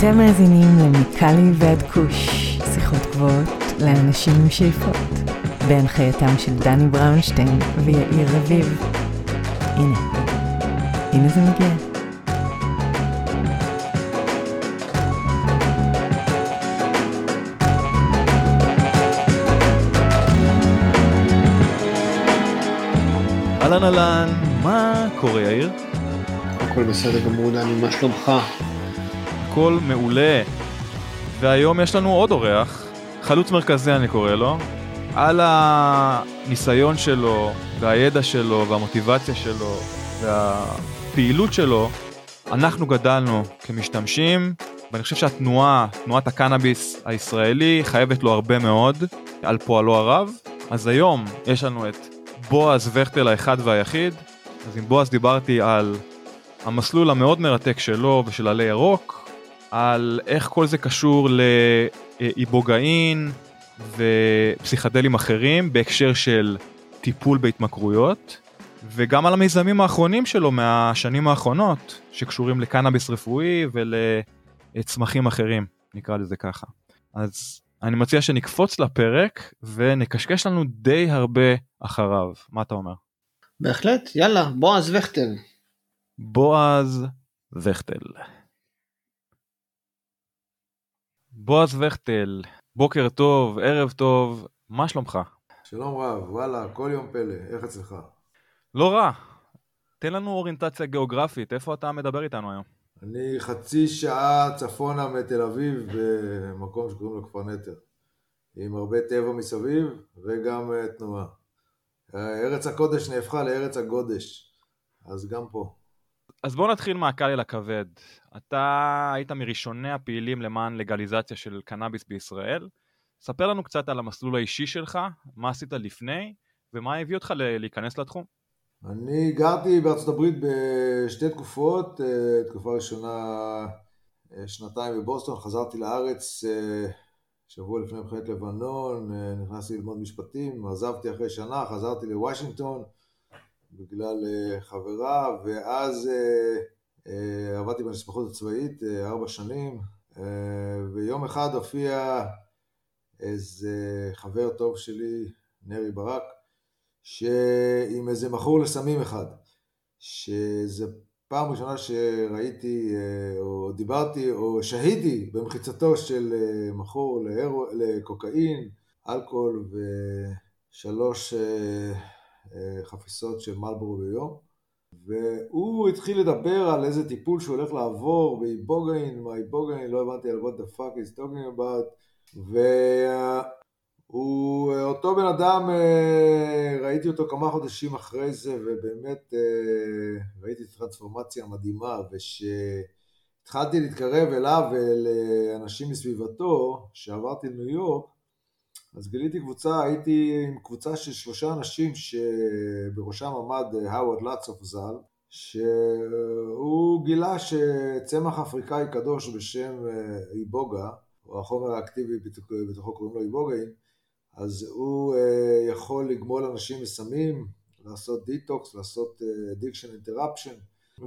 אתם מאזינים למיקלי ועד כוש, שיחות גבוהות לאנשים עם שאיפות, בהנחייתם של דני בראונשטיין ויאיר רביב. הנה, הנה זה מגיע. אהלן אהלן, מה קורה יאיר? הכל בסדר גמור, דני, מה שלומך? הכל מעולה. והיום יש לנו עוד אורח, חלוץ מרכזי אני קורא לו, על הניסיון שלו, והידע שלו, והמוטיבציה שלו, והפעילות שלו, אנחנו גדלנו כמשתמשים, ואני חושב שהתנועה, תנועת הקנאביס הישראלי, חייבת לו הרבה מאוד על פועלו הרב. אז היום יש לנו את בועז וכטל האחד והיחיד. אז עם בועז דיברתי על המסלול המאוד מרתק שלו ושל עלי ירוק, על איך כל זה קשור לאיבוגאין ופסיכדלים אחרים בהקשר של טיפול בהתמכרויות, וגם על המיזמים האחרונים שלו מהשנים האחרונות, שקשורים לקנאביס רפואי ולצמחים אחרים, נקרא לזה ככה. אז אני מציע שנקפוץ לפרק ונקשקש לנו די הרבה אחריו. מה אתה אומר? בהחלט, יאללה, בועז וכטל. בועז וכטל. בועז וכטל, בוקר טוב, ערב טוב, מה שלומך? שלום רב, וואלה, כל יום פלא, איך אצלך? לא רע. תן לנו אוריינטציה גיאוגרפית, איפה אתה מדבר איתנו היום? אני חצי שעה צפונה מתל אביב במקום שקוראים לו כפר נטר, עם הרבה טבע מסביב וגם uh, תנועה. ארץ הקודש נהפכה לארץ הגודש, אז גם פה. אז בואו נתחיל מהקל אל הכבד. אתה היית מראשוני הפעילים למען לגליזציה של קנאביס בישראל. ספר לנו קצת על המסלול האישי שלך, מה עשית לפני, ומה הביא אותך להיכנס לתחום. אני גרתי בארצות הברית בשתי תקופות, אה, תקופה ראשונה אה, שנתיים בבוסטון, חזרתי לארץ אה, שבוע לפני מלחמת לבנון, נכנסתי ללמוד משפטים, עזבתי אחרי שנה, חזרתי לוושינגטון בגלל חברה, ואז עבדתי בנספחות הצבאית ארבע שנים, ויום אחד הופיע איזה חבר טוב שלי, נרי ברק, שעם איזה מכור לסמים אחד, שזה פעם ראשונה שראיתי אה, או דיברתי או שהיתי במחיצתו של אה, מכור לקוקאין, אלכוהול ושלוש אה, חפיסות של מלבורו ביום והוא התחיל לדבר על איזה טיפול שהוא הולך לעבור באיבוגאין, מה איבוגאין, לא הבנתי על what the fuck is talking about וה... הוא אה, אותו בן אדם, אה, ראיתי אותו כמה חודשים אחרי זה, ובאמת אה, ראיתי את הטרנספורמציה המדהימה, וכשהתחלתי להתקרב אליו ולאנשים מסביבתו, שעברתי לניו יורק, אז גיליתי קבוצה, הייתי עם קבוצה של שלושה אנשים שבראשם עמד הווארד לוטסוף ז"ל, שהוא גילה שצמח אפריקאי קדוש בשם איבוגה, או החומר האקטיבי בתוכו קוראים לו איבוגאין, אז הוא uh, יכול לגמול אנשים מסמים, לעשות detox, לעשות addiction uh, interruption,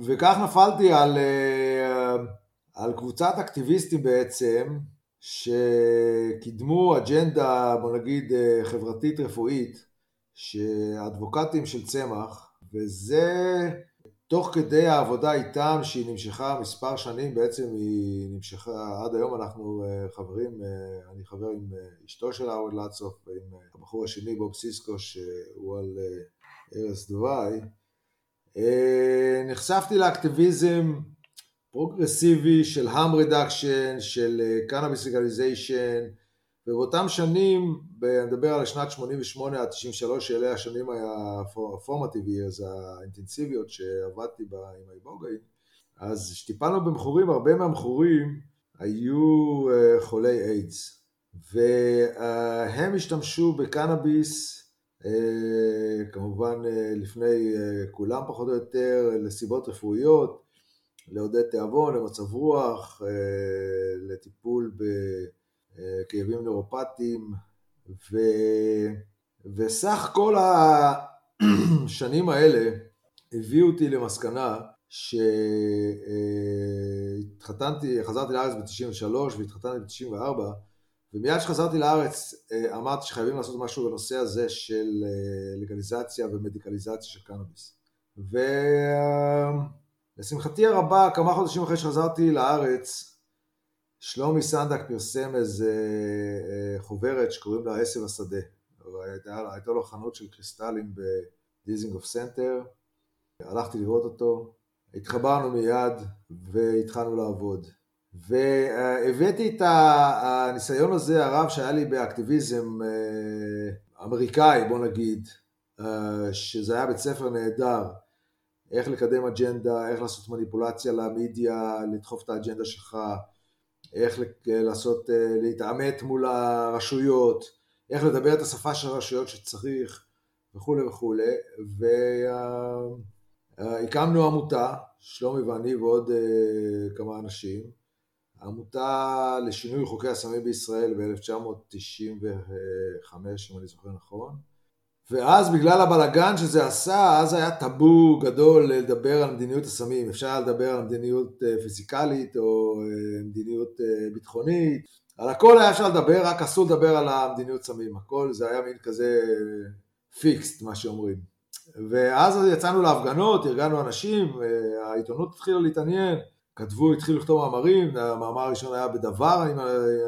וכך נפלתי על, uh, על קבוצת אקטיביסטים בעצם, שקידמו אג'נדה, בוא נגיד, uh, חברתית רפואית, שאדבוקטים של צמח, וזה תוך כדי העבודה איתם, שהיא נמשכה מספר שנים, בעצם היא נמשכה, עד היום אנחנו אה, חברים, אה, אני חבר עם אה, אשתו של האווד לצוף ועם הבחור השני בוב סיסקו שהוא על ערש דווי. נחשפתי לאקטיביזם פרוגרסיבי של harm reduction, של cannabis legalization, ובאותם שנים, אני מדבר על שנת 88 עד 93, שאלה השנים הפורמטיביות, האינטנסיביות שעבדתי בה עם האיבוגאין, אז כשטיפלנו במכורים, הרבה מהמכורים היו אה, חולי איידס, והם השתמשו בקנאביס, אה, כמובן אה, לפני כולם פחות או יותר, לסיבות רפואיות, לעודד תיאבון, למצב רוח, לטיפול ב... כאבים נאורופטיים, ו... וסך כל השנים האלה הביאו אותי למסקנה שהתחתנתי, חזרתי לארץ ב-93 והתחתנתי ב-94, ומיד כשחזרתי לארץ אה, אמרתי שחייבים לעשות משהו בנושא הזה של אה, לגליזציה ומדיקליזציה של קנאביס. ולשמחתי הרבה, כמה חודשים אחרי שחזרתי לארץ, שלומי סנדק פרסם איזה אה, חוברת שקוראים לה עשב השדה. הייתה, הייתה לו חנות של קריסטלים בדיזינגוף סנטר, הלכתי לראות אותו, התחברנו מיד והתחלנו לעבוד. והבאתי את הניסיון הזה הרב שהיה לי באקטיביזם אה, אמריקאי, בוא נגיד, אה, שזה היה בית ספר נהדר, איך לקדם אג'נדה, איך לעשות מניפולציה למדיה, לדחוף את האג'נדה שלך, איך לעשות, אה, להתעמת מול הרשויות, איך לדבר את השפה של הרשויות שצריך וכולי וכולי, והקמנו עמותה, שלומי ואני ועוד כמה אנשים, העמותה לשינוי חוקי הסמים בישראל ב-1995, אם אני זוכר נכון. ואז בגלל הבלגן שזה עשה, אז היה טאבו גדול לדבר על מדיניות הסמים. אפשר לדבר על מדיניות אה, פיזיקלית או אה, מדיניות אה, ביטחונית. על הכל היה אפשר לדבר, רק אסור לדבר על המדיניות סמים. הכל זה היה מין כזה פיקסט, מה שאומרים. ואז יצאנו להפגנות, ארגנו אנשים, העיתונות התחילה להתעניין. כתבו, התחילו לכתוב מאמרים, המאמר הראשון היה בדבר, אני,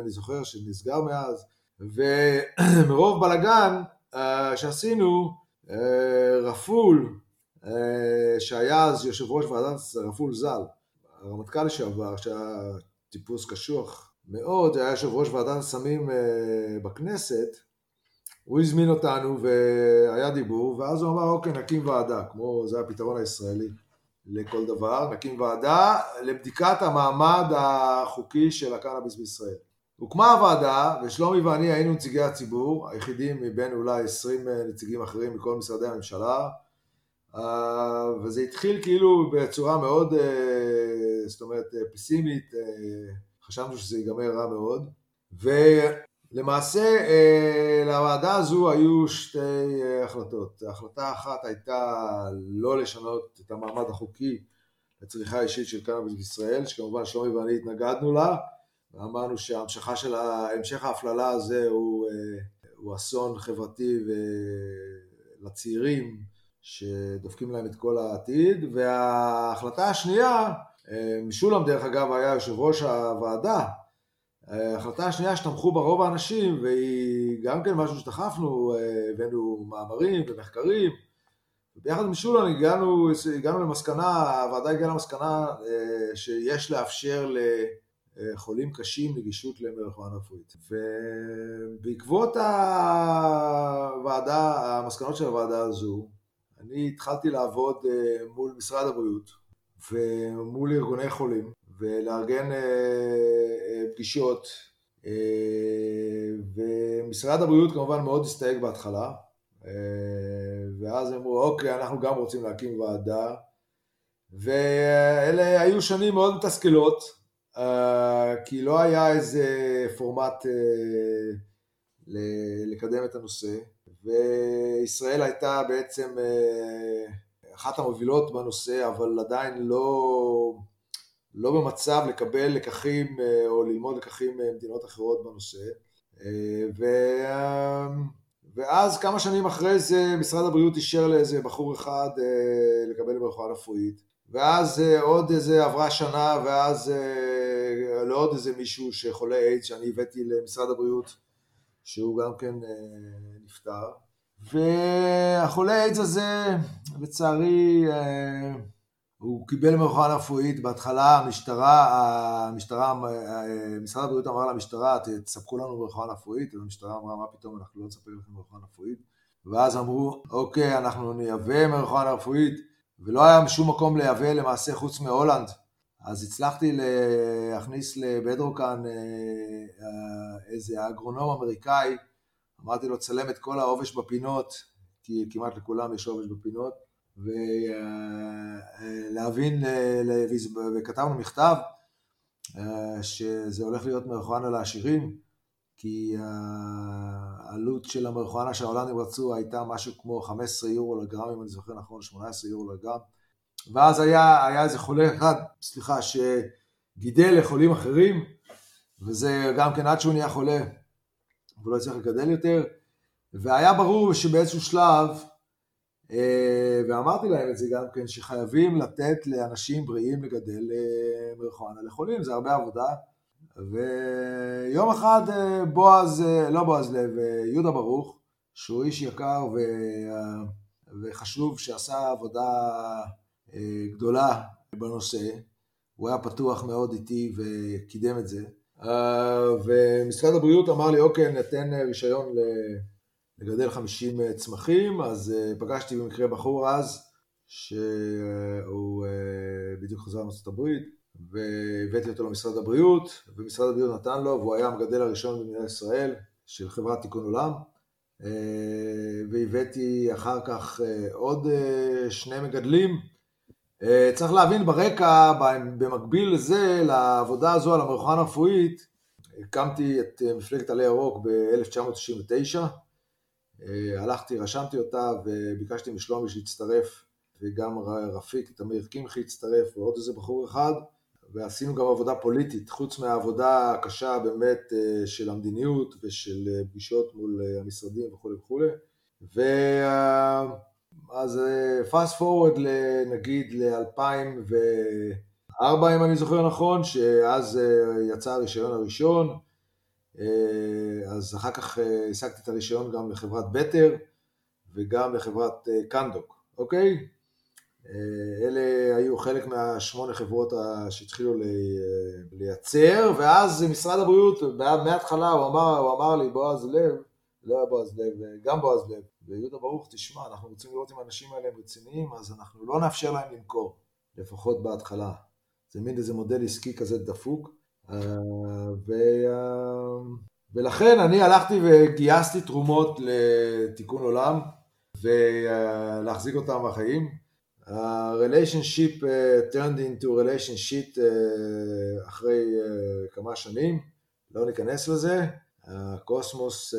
אני זוכר, שנסגר מאז, ומרוב בלאגן uh, שעשינו, uh, רפול, uh, שהיה אז יושב ראש ועדת רפול ז"ל, הרמטכ"ל לשעבר, שהיה טיפוס קשוח מאוד, היה יושב ראש ועדת הסמים uh, בכנסת, הוא הזמין אותנו והיה דיבור, ואז הוא אמר, אוקיי, נקים ועדה, כמו, זה הפתרון הישראלי. לכל דבר, נקים ועדה לבדיקת המעמד החוקי של הקנאביס בישראל. הוקמה הוועדה, ושלומי ואני היינו נציגי הציבור, היחידים מבין אולי 20 נציגים אחרים מכל משרדי הממשלה, אה, וזה התחיל כאילו בצורה מאוד, אה, זאת אומרת, פסימית, אה, חשבנו שזה ייגמר רע מאוד, ו... למעשה אה, לוועדה הזו היו שתי אה, החלטות. החלטה אחת הייתה לא לשנות את המעמד החוקי לצריכה אישית של קנאביס בישראל, שכמובן שלומי ואני התנגדנו לה, ואמרנו שההמשכה של המשך ההפללה הזה הוא, אה, הוא אסון חברתי לצעירים שדופקים להם את כל העתיד, וההחלטה השנייה, משולם דרך אגב היה יושב ראש הוועדה, ההחלטה השנייה שתמכו בה רוב האנשים, והיא גם כן משהו שדחפנו, אה, הבאנו מאמרים ומחקרים, וביחד עם שולן הגענו, הגענו למסקנה, הוועדה הגיעה למסקנה אה, שיש לאפשר לחולים קשים נגישות למריחואנה רפואית. ובעקבות הוועדה, המסקנות של הוועדה הזו, אני התחלתי לעבוד אה, מול משרד הבריאות ומול ארגוני חולים, ולארגן אה, אה, פגישות. אה, ומשרד הבריאות כמובן מאוד הסתייג בהתחלה, ואז אמרו, אוקיי, אנחנו גם רוצים להקים ועדה, ואלה היו שנים מאוד מתסכלות, כי לא היה איזה פורמט לקדם את הנושא, וישראל הייתה בעצם אחת המובילות בנושא, אבל עדיין לא... לא במצב לקבל לקחים אה, או ללמוד לקחים ממדינות אחרות בנושא. אה, ו... ואז כמה שנים אחרי זה משרד הבריאות אישר לאיזה בחור אחד אה, לקבל ברפואה רפואית. ואז עוד איזה עברה שנה ואז לעוד איזה מישהו שחולה איידס שאני הבאתי למשרד הבריאות שהוא גם כן נפטר. והחולה איידס הזה לצערי הוא קיבל מרחואה רפואית, בהתחלה המשטרה, המשטרה, משרד הבריאות אמר למשטרה, תספקו לנו מרחואה רפואית, אז המשטרה אמרה, מה פתאום, אנחנו לא נספק לכם מרחואה רפואית, ואז אמרו, אוקיי, אנחנו נייבא מרחואה רפואית, ולא היה שום מקום לייבא למעשה חוץ מהולנד, אז הצלחתי להכניס לבדרוקן אה, אה, איזה אגרונום אמריקאי, אמרתי לו, צלם את כל העובש בפינות, כי כמעט לכולם יש עובש בפינות, ולהבין, אה, וכתבנו מכתב שזה הולך להיות מריחואנה לעשירים, כי העלות של המריחואנה שההולנדים רצו הייתה משהו כמו 15 יורו לגרם, אם אני זוכר נכון, 18 יורו לגרם, ואז היה, היה איזה חולה אחד, סליחה, שגידל לחולים אחרים, וזה גם כן עד שהוא נהיה חולה, הוא לא הצליח לגדל יותר, והיה ברור שבאיזשהו שלב, אה, ואמרתי להם את זה גם כן, שחייבים לתת לאנשים בריאים לגדל אה, מריחואנה לחולים, זה הרבה עבודה. ויום אחד אה, בועז, לא בועז לב, יהודה ברוך, שהוא איש יקר ו... וחשוב, שעשה עבודה גדולה בנושא, הוא היה פתוח מאוד איתי וקידם את זה. ומשרד הבריאות אמר לי, אוקיי, ניתן רישיון לגדל 50 אה, צמחים, אז אה, פגשתי במקרה בחור אז, שהוא אה, בדיוק חזר מארצות הברית, והבאתי אותו למשרד הבריאות, ומשרד הבריאות נתן לו, והוא היה המגדל הראשון במדינת ישראל של חברת תיקון עולם, והבאתי אחר כך עוד שני מגדלים. צריך להבין ברקע, במקביל לזה, לעבודה הזו על המרחן הרפואית, הקמתי את מפלגת עלי ירוק ב-1999, אה, הלכתי, רשמתי אותה וביקשתי משלומי שיצטרף וגם רפיק, תמיר קמחי הצטרף ועוד איזה בחור אחד ועשינו גם עבודה פוליטית, חוץ מהעבודה הקשה באמת אה, של המדיניות ושל אה, פגישות מול המשרדים וכולי וכולי ואז פאסט פורוורד נגיד ל-2004 אם אני זוכר נכון, שאז יצא הרישיון הראשון אה, אז אחר כך אה, השגתי את הרישיון גם לחברת בטר וגם לחברת אה, קנדוק, אוקיי? אלה היו חלק מהשמונה חברות שהתחילו לייצר, ואז משרד הבריאות, מההתחלה הוא אמר, הוא אמר לי, בועז לב, לא היה בועז לב, גם בועז לב, ויהודה ברוך, תשמע, אנחנו רוצים לראות אם האנשים האלה הם רציניים, אז אנחנו לא נאפשר להם למכור, לפחות בהתחלה. זה מין איזה מודל עסקי כזה דפוק. ו... ולכן אני הלכתי וגייסתי תרומות לתיקון עולם ולהחזיק אותם בחיים. ה-relationship uh, turned into relationship uh, אחרי uh, כמה שנים, לא ניכנס לזה. הקוסמוס uh,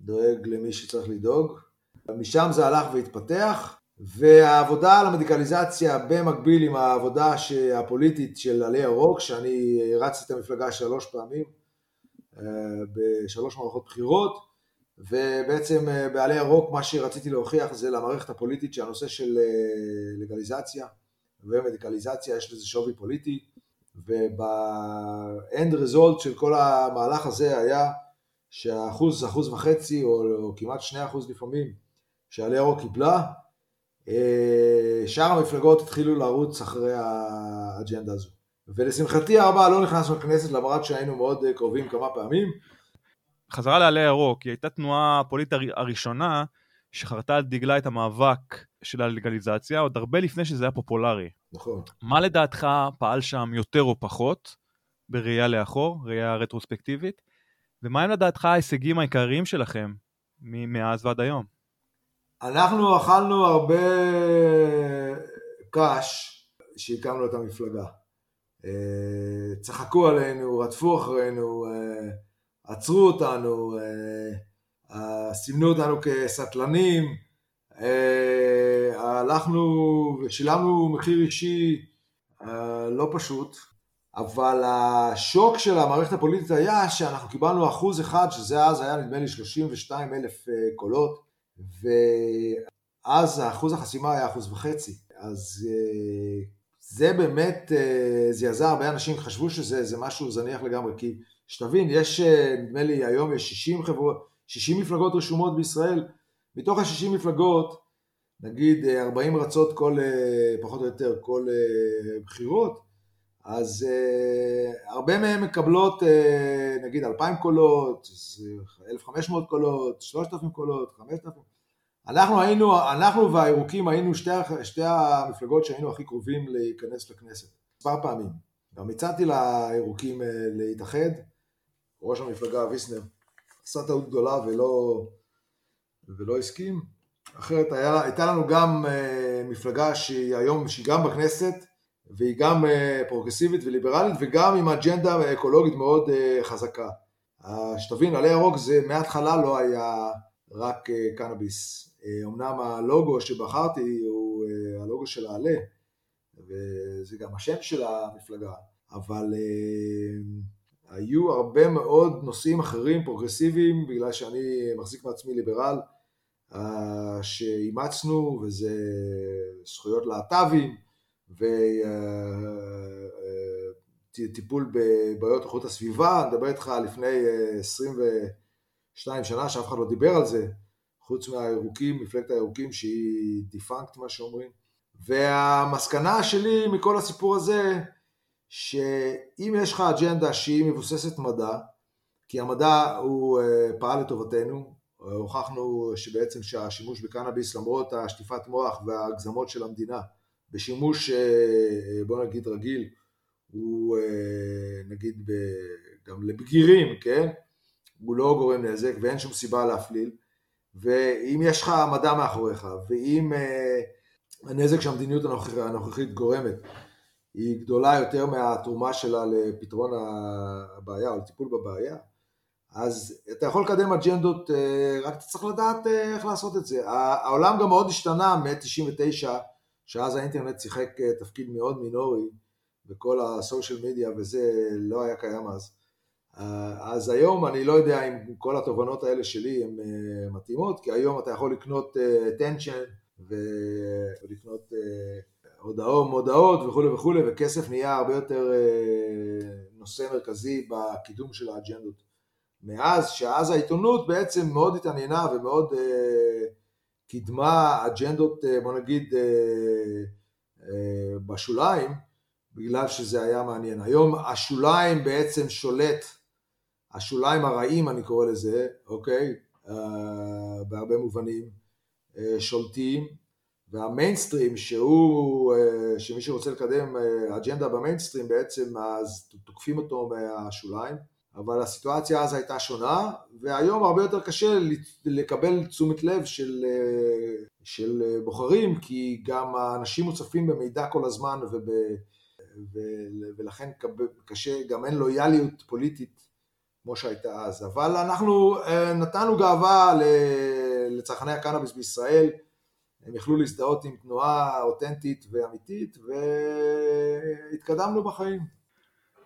דואג למי שצריך לדאוג. משם זה הלך והתפתח. והעבודה על המדיקליזציה במקביל עם העבודה הפוליטית של עלי ירוק, שאני רצתי את המפלגה שלוש פעמים, אה, בשלוש מערכות בחירות, ובעצם אה, בעלי ירוק מה שרציתי להוכיח זה למערכת הפוליטית שהנושא של אה, לגליזציה ומדיקליזציה יש לזה שווי פוליטי, ובאנד רזולט של כל המהלך הזה היה שהאחוז, אחוז וחצי או, או כמעט שני אחוז לפעמים שעלי ירוק קיבלה, אה, שאר המפלגות התחילו לרוץ אחרי האג'נדה הזו. ולשמחתי הרבה לא נכנסנו לכנסת למרות שהיינו מאוד קרובים כמה פעמים. חזרה לעלי ירוק, היא הייתה תנועה הפוליטית הראשונה שחרתה על דגלה את המאבק של הלגליזציה עוד הרבה לפני שזה היה פופולרי. נכון. מה לדעתך פעל שם יותר או פחות בראייה לאחור, ראייה רטרוספקטיבית? ומהם לדעתך ההישגים העיקריים שלכם מאז ועד היום? אנחנו אכלנו הרבה קש שהקמנו את המפלגה. אה, צחקו עלינו, רדפו אחרינו, אה, עצרו אותנו, אה, סימנו אותנו כסטלנים, הלכנו ושילמנו מחיר אישי לא פשוט, אבל השוק של המערכת הפוליטית היה שאנחנו קיבלנו אחוז אחד, שזה אז היה נדמה לי 32 אלף קולות, ואז אחוז החסימה היה אחוז וחצי. אז אה, זה באמת אה, זעזע הרבה אנשים, חשבו שזה משהו זניח לגמרי, כי שתבין, יש, אה, נדמה לי היום יש 60 חברות, 60 מפלגות רשומות בישראל, מתוך ה-60 מפלגות, נגיד 40 רצות כל, פחות או יותר, כל בחירות, אז הרבה מהן מקבלות נגיד 2,000 קולות, 1,500 קולות, 3,000 קולות, 5,000. אנחנו היינו, אנחנו והירוקים היינו שתי, שתי המפלגות שהיינו הכי קרובים להיכנס לכנסת, מספר פעמים. גם הצעתי לירוקים להתאחד, ראש המפלגה ויסנר עשה טעות גדולה ולא, ולא הסכים. אחרת היה, הייתה לנו גם uh, מפלגה שהיא היום, שהיא גם בכנסת, והיא גם אה, פרוגרסיבית וליברלית וגם עם אג'נדה אקולוגית מאוד אה, חזקה. שתבין, עלי ירוק זה מההתחלה לא היה רק אה, קנאביס. אמנם הלוגו שבחרתי הוא הלוגו של העלה, וזה גם השם של המפלגה, אבל אה, היו הרבה מאוד נושאים אחרים פרוגרסיביים, בגלל שאני מחזיק מעצמי ליברל, אה, שאימצנו, וזה זכויות להט"בים, וטיפול בבעיות איכות הסביבה, אני מדבר איתך לפני 22 שנה שאף אחד לא דיבר על זה, חוץ מהירוקים, מפלגת הירוקים שהיא defunct מה שאומרים. והמסקנה שלי מכל הסיפור הזה, שאם יש לך אג'נדה שהיא מבוססת מדע, כי המדע הוא אה, פעל לטובתנו, הוכחנו שבעצם שהשימוש בקנאביס למרות השטיפת מוח וההגזמות של המדינה בשימוש אה, בוא נגיד רגיל הוא אה, נגיד גם לבגירים, כן? הוא לא גורם נזק ואין שום סיבה להפליל ואם יש לך מדע מאחוריך ואם אה, הנזק שהמדיניות הנוכחית גורמת היא גדולה יותר מהתרומה שלה לפתרון הבעיה או לטיפול בבעיה אז אתה יכול לקדם אג'נדות, רק אתה צריך לדעת איך לעשות את זה. העולם גם מאוד השתנה מ-99 שאז האינטרנט שיחק תפקיד מאוד מינורי בכל הסושיאל מדיה וזה לא היה קיים אז. אז היום אני לא יודע אם כל התובנות האלה שלי הן אה, מתאימות, כי היום אתה יכול לקנות אה, attention ולקנות אה, הודעות, מודעות וכולי וכולי, וכסף נהיה הרבה יותר נושא מרכזי בקידום של האג'נדות. מאז, שאז העיתונות בעצם מאוד התעניינה ומאוד קידמה אג'נדות, בוא נגיד, בשוליים, בגלל שזה היה מעניין. היום השוליים בעצם שולט השוליים הרעים אני קורא לזה, אוקיי? בהרבה מובנים שולטים והמיינסטרים שהוא, uh, שמי שרוצה לקדם uh, אג'נדה במיינסטרים בעצם אז תוקפים אותו מהשוליים. אבל הסיטואציה אז הייתה שונה והיום הרבה יותר קשה לקבל תשומת לב של, uh, של בוחרים כי גם האנשים מוצפים במידע כל הזמן וב, ו, ולכן קשה, גם אין לויאליות פוליטית כמו שהייתה אז, אבל אנחנו אה, נתנו גאווה לצרכני הקנאביס בישראל, הם יכלו להזדהות עם תנועה אותנטית ואמיתית והתקדמנו בחיים.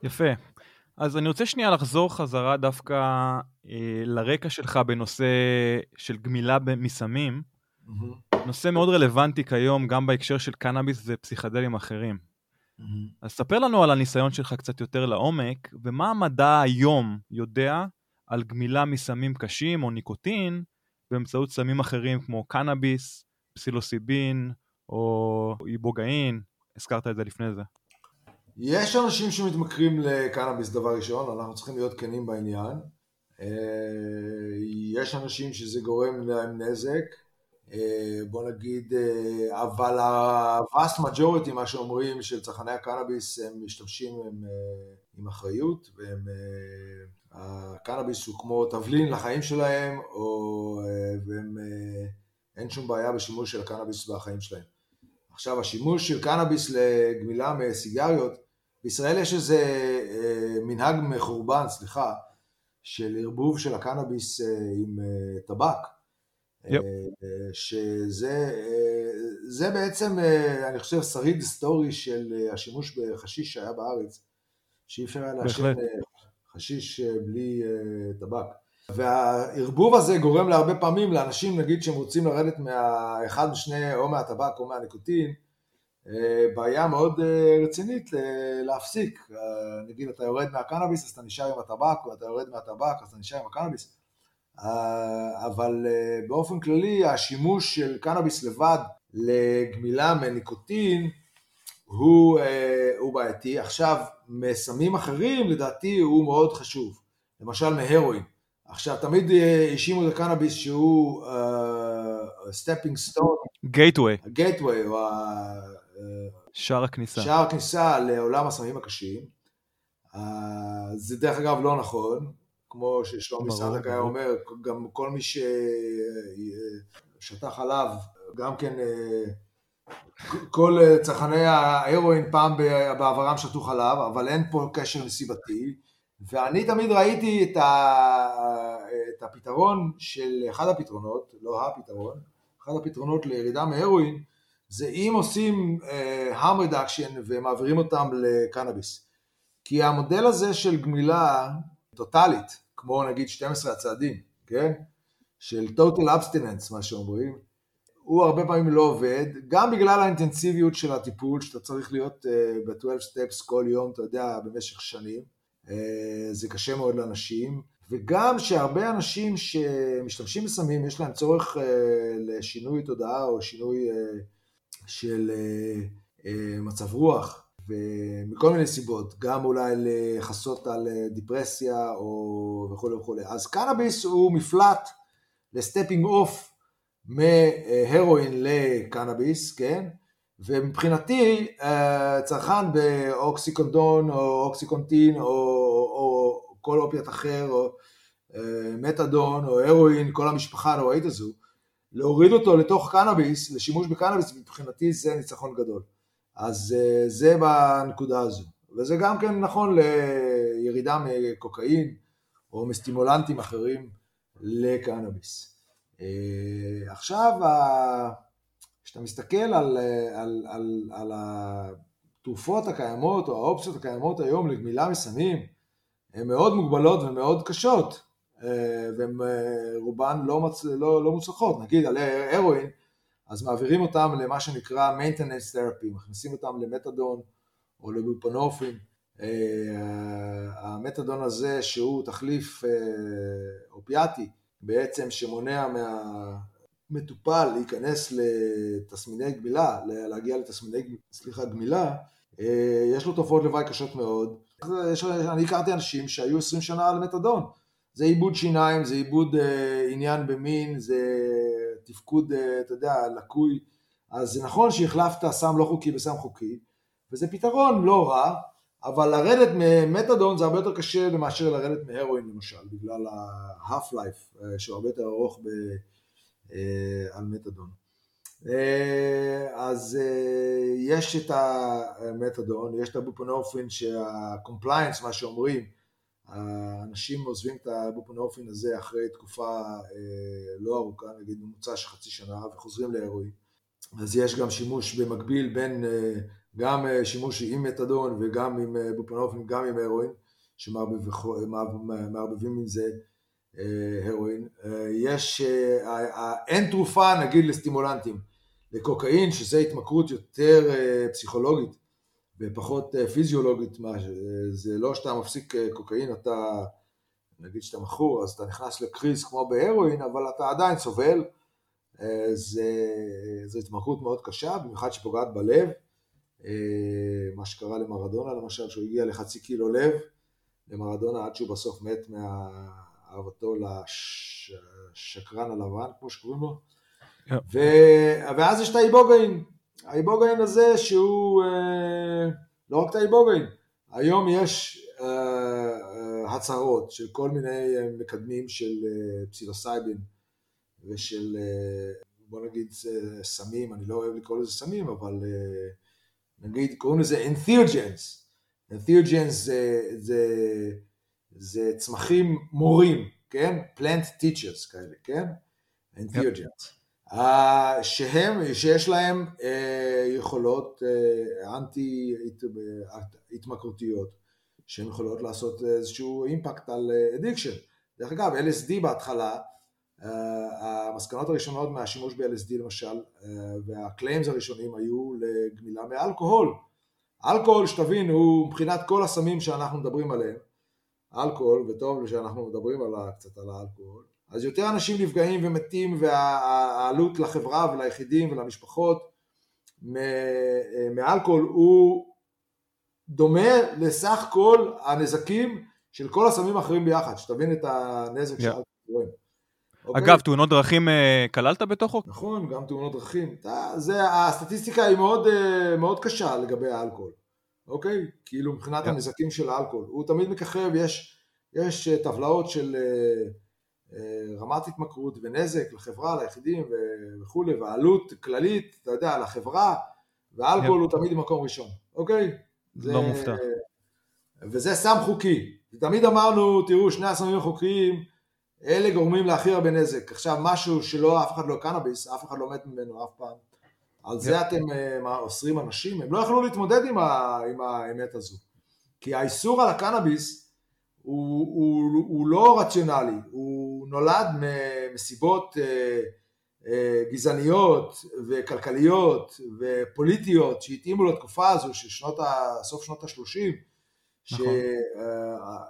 יפה. אז אני רוצה שנייה לחזור חזרה דווקא אה, לרקע שלך בנושא של גמילה מסמים. Mm-hmm. נושא מאוד רלוונטי כיום גם בהקשר של קנאביס ופסיכדלים אחרים. Mm-hmm. אז ספר לנו על הניסיון שלך קצת יותר לעומק, ומה המדע היום יודע על גמילה מסמים קשים או ניקוטין באמצעות סמים אחרים כמו קנאביס, פסילוסיבין או איבוגאין, הזכרת את זה לפני זה. יש אנשים שמתמכרים לקנאביס דבר ראשון, אנחנו צריכים להיות כנים בעניין. אה, יש אנשים שזה גורם להם נזק, אה, בוא נגיד, אה, אבל ה-vast majority, מה שאומרים, של צרכני הקנאביס, הם משתמשים אה, עם אחריות, והם, הקנאביס הוא כמו תבלין לחיים שלהם, או, והם, אין שום בעיה בשימוש של הקנאביס בחיים שלהם. עכשיו, השימוש של קנאביס לגמילה מסיגריות, בישראל יש איזה מנהג מחורבן, סליחה, של ערבוב של הקנאביס עם טבק. Yep. אה, שזה זה בעצם, אה, אני חושב, שריד היסטורי של אה, השימוש בחשיש שהיה בארץ, שאי אפשר היה לעשן חשיש בלי טבק. והערבוב הזה גורם להרבה פעמים לאנשים, נגיד שהם רוצים לרדת מאחד משני, או מהטבק או מהניקוטין, בעיה מאוד רצינית להפסיק. נגיד אתה יורד מהקנאביס אז אתה נשאר עם הטבק, או אתה יורד מהטבק אז אתה נשאר עם הקנאביס. אה, אבל אה, באופן כללי השימוש של קנאביס לבד לגמילה מניקוטין הוא, אה, הוא בעייתי. עכשיו, מסמים אחרים לדעתי הוא מאוד חשוב, למשל מהרואין. עכשיו, תמיד האשימו את הקנאביס שהוא stepping stone. Gateway. gateway, או שער הכניסה. שער הכניסה לעולם הסמים הקשים. זה דרך אגב לא נכון, כמו ששלומי סדק היה אומר, גם כל מי ששתה חלב, גם כן כל צרכני ההרואין פעם בעברם שתו חלב, אבל אין פה קשר נסיבתי, ואני תמיד ראיתי את, ה, את הפתרון של אחד הפתרונות, לא הפתרון, אחד הפתרונות לירידה מהרואין, זה אם עושים uh, harm reduction ומעבירים אותם לקנאביס. כי המודל הזה של גמילה טוטאלית, כמו נגיד 12 הצעדים, כן? של total abstinence, מה שאומרים, הוא הרבה פעמים לא עובד, גם בגלל האינטנסיביות של הטיפול, שאתה צריך להיות uh, ב-12 steps כל יום, אתה יודע, במשך שנים. Uh, זה קשה מאוד לאנשים, וגם שהרבה אנשים שמשתמשים בסמים, יש להם צורך uh, לשינוי תודעה או שינוי uh, של מצב רוח, ומכל מיני סיבות, גם אולי לכסות על דיפרסיה או וכולי וכולי. אז קנאביס הוא מפלט ל stepping off מהרואין לקנאביס, כן? ומבחינתי אה, צרכן באוקסיקודון או אוקסיקונטין או, או כל אופיאט אחר או אה, מתדון או הרואין, כל המשפחה הנוראית הזו, להוריד אותו לתוך קנאביס, לשימוש בקנאביס, מבחינתי זה ניצחון גדול. אז אה, זה בנקודה הזו. וזה גם כן נכון לירידה מקוקאין או מסטימולנטים אחרים לקנאביס. אה, עכשיו, כשאתה מסתכל על, על, על, על התרופות הקיימות או האופציות הקיימות היום לגמילה מסמים, הן מאוד מוגבלות ומאוד קשות, אה, והן אה, רובן לא, מצ... לא, לא מוצלחות. נגיד על הרואין, אז מעבירים אותם למה שנקרא maintenance therapy, מכניסים אותם למתדון או לבופנופין. המתדון הזה שהוא תחליף אופיאטי, בעצם שמונע מהמטופל להיכנס לתסמיני גמילה, להגיע לתסמיני, סליחה, גמילה, אה, יש לו תופעות לוואי קשות מאוד. אני הכרתי אנשים שהיו 20 שנה על מתדון. זה עיבוד שיניים, זה עיבוד אה, עניין במין, זה תפקוד, אה, אתה יודע, לקוי. אז זה נכון שהחלפת סם לא חוקי בסם חוקי, וזה פתרון לא רע, אבל לרדת ממתדון זה הרבה יותר קשה מאשר לרדת מהרואין למשל, בגלל ה-half-life אה, שהוא הרבה יותר ארוך ב, אה, על מתדון. אה, אז יש את המתדון, יש את הבופונורפין שה-compliance, מה שאומרים, האנשים עוזבים את הבופונורפין הזה אחרי תקופה לא ארוכה, נגיד ממוצע של חצי שנה, וחוזרים להרואין. אז יש גם שימוש במקביל בין גם אה, שימוש עם מתדון וגם עם אה, בופנופין, גם עם הרואין, שמערבבים עם זה אה, הרואין. יש, אין תרופה נגיד לסטימולנטים, לקוקאין, שזה התמכרות יותר פסיכולוגית ופחות פיזיולוגית, זה לא שאתה מפסיק קוקאין, אתה, נגיד שאתה מכור, אז אתה נכנס לקריז כמו בהרואין, אבל אתה עדיין סובל, זו התמכרות מאוד קשה, במיוחד שפוגעת בלב. אה, מה שקרה למרדונה למשל, שהוא הגיע לחצי קילו לב למרדונה עד שהוא בסוף מת מאהבתו לשקרן הלבן, כמו שקוראים לו. Yeah. ו... ואז יש את האיבוגאין, האיבוגאין הזה שהוא אה, לא רק את האיבוגאין, היום יש אה, הצהרות של כל מיני מקדמים של פסילוסייבין ושל בוא נגיד סמים, אני לא אוהב לקרוא לזה סמים, אבל נגיד קוראים לזה entheogens, entheogens זה, זה, זה צמחים מורים, כן? plant teachers כאלה, כן? entheogens. שהם, שיש להם אה, יכולות אה, אנטי התמכרותיות, שהן יכולות לעשות איזשהו impact על addiction. דרך אגב, LSD בהתחלה אה, המסקנות הראשונות מהשימוש ב-LSD למשל, אה, וה claims הראשונים היו לגמילה מאלכוהול. אלכוהול, שתבין, הוא מבחינת כל הסמים שאנחנו מדברים עליהם, אלכוהול, וטוב שאנחנו מדברים על, קצת על האלכוהול, אז יותר אנשים נפגעים ומתים, והעלות לחברה וליחידים ולמשפחות אה, מאלכוהול הוא דומה לסך כל הנזקים של כל הסמים האחרים ביחד, שתבין את הנזק yeah. שאלכוהול גורם. אוקיי? אגב, תאונות דרכים אה, כללת בתוכו? נכון, גם תאונות דרכים. זה, הסטטיסטיקה היא מאוד, אה, מאוד קשה לגבי האלכוהול, אוקיי? כאילו מבחינת הנזקים של האלכוהול. הוא תמיד מככב, יש, יש אה, טבלאות של רמת התמכרות ונזק לחברה, ליחידים וכולי, ועלות כללית, אתה יודע, לחברה, ואלכוהול הוא תמיד במקום ראשון, אוקיי? זה, לא מופתע. וזה סם חוקי. תמיד אמרנו, תראו, שני הסמים החוקיים, אלה גורמים להכי הרבה נזק. עכשיו משהו שלא, אף אחד לא קנאביס, אף אחד לא מת ממנו אף פעם. על זה אתם אה, אוסרים אנשים? הם לא יכלו להתמודד עם, ה, עם האמת הזו. כי האיסור על הקנאביס הוא, הוא, הוא לא רציונלי, הוא נולד מסיבות אה, אה, גזעניות וכלכליות ופוליטיות שהתאימו לתקופה הזו של שנות ה, סוף שנות ה-30, נכון.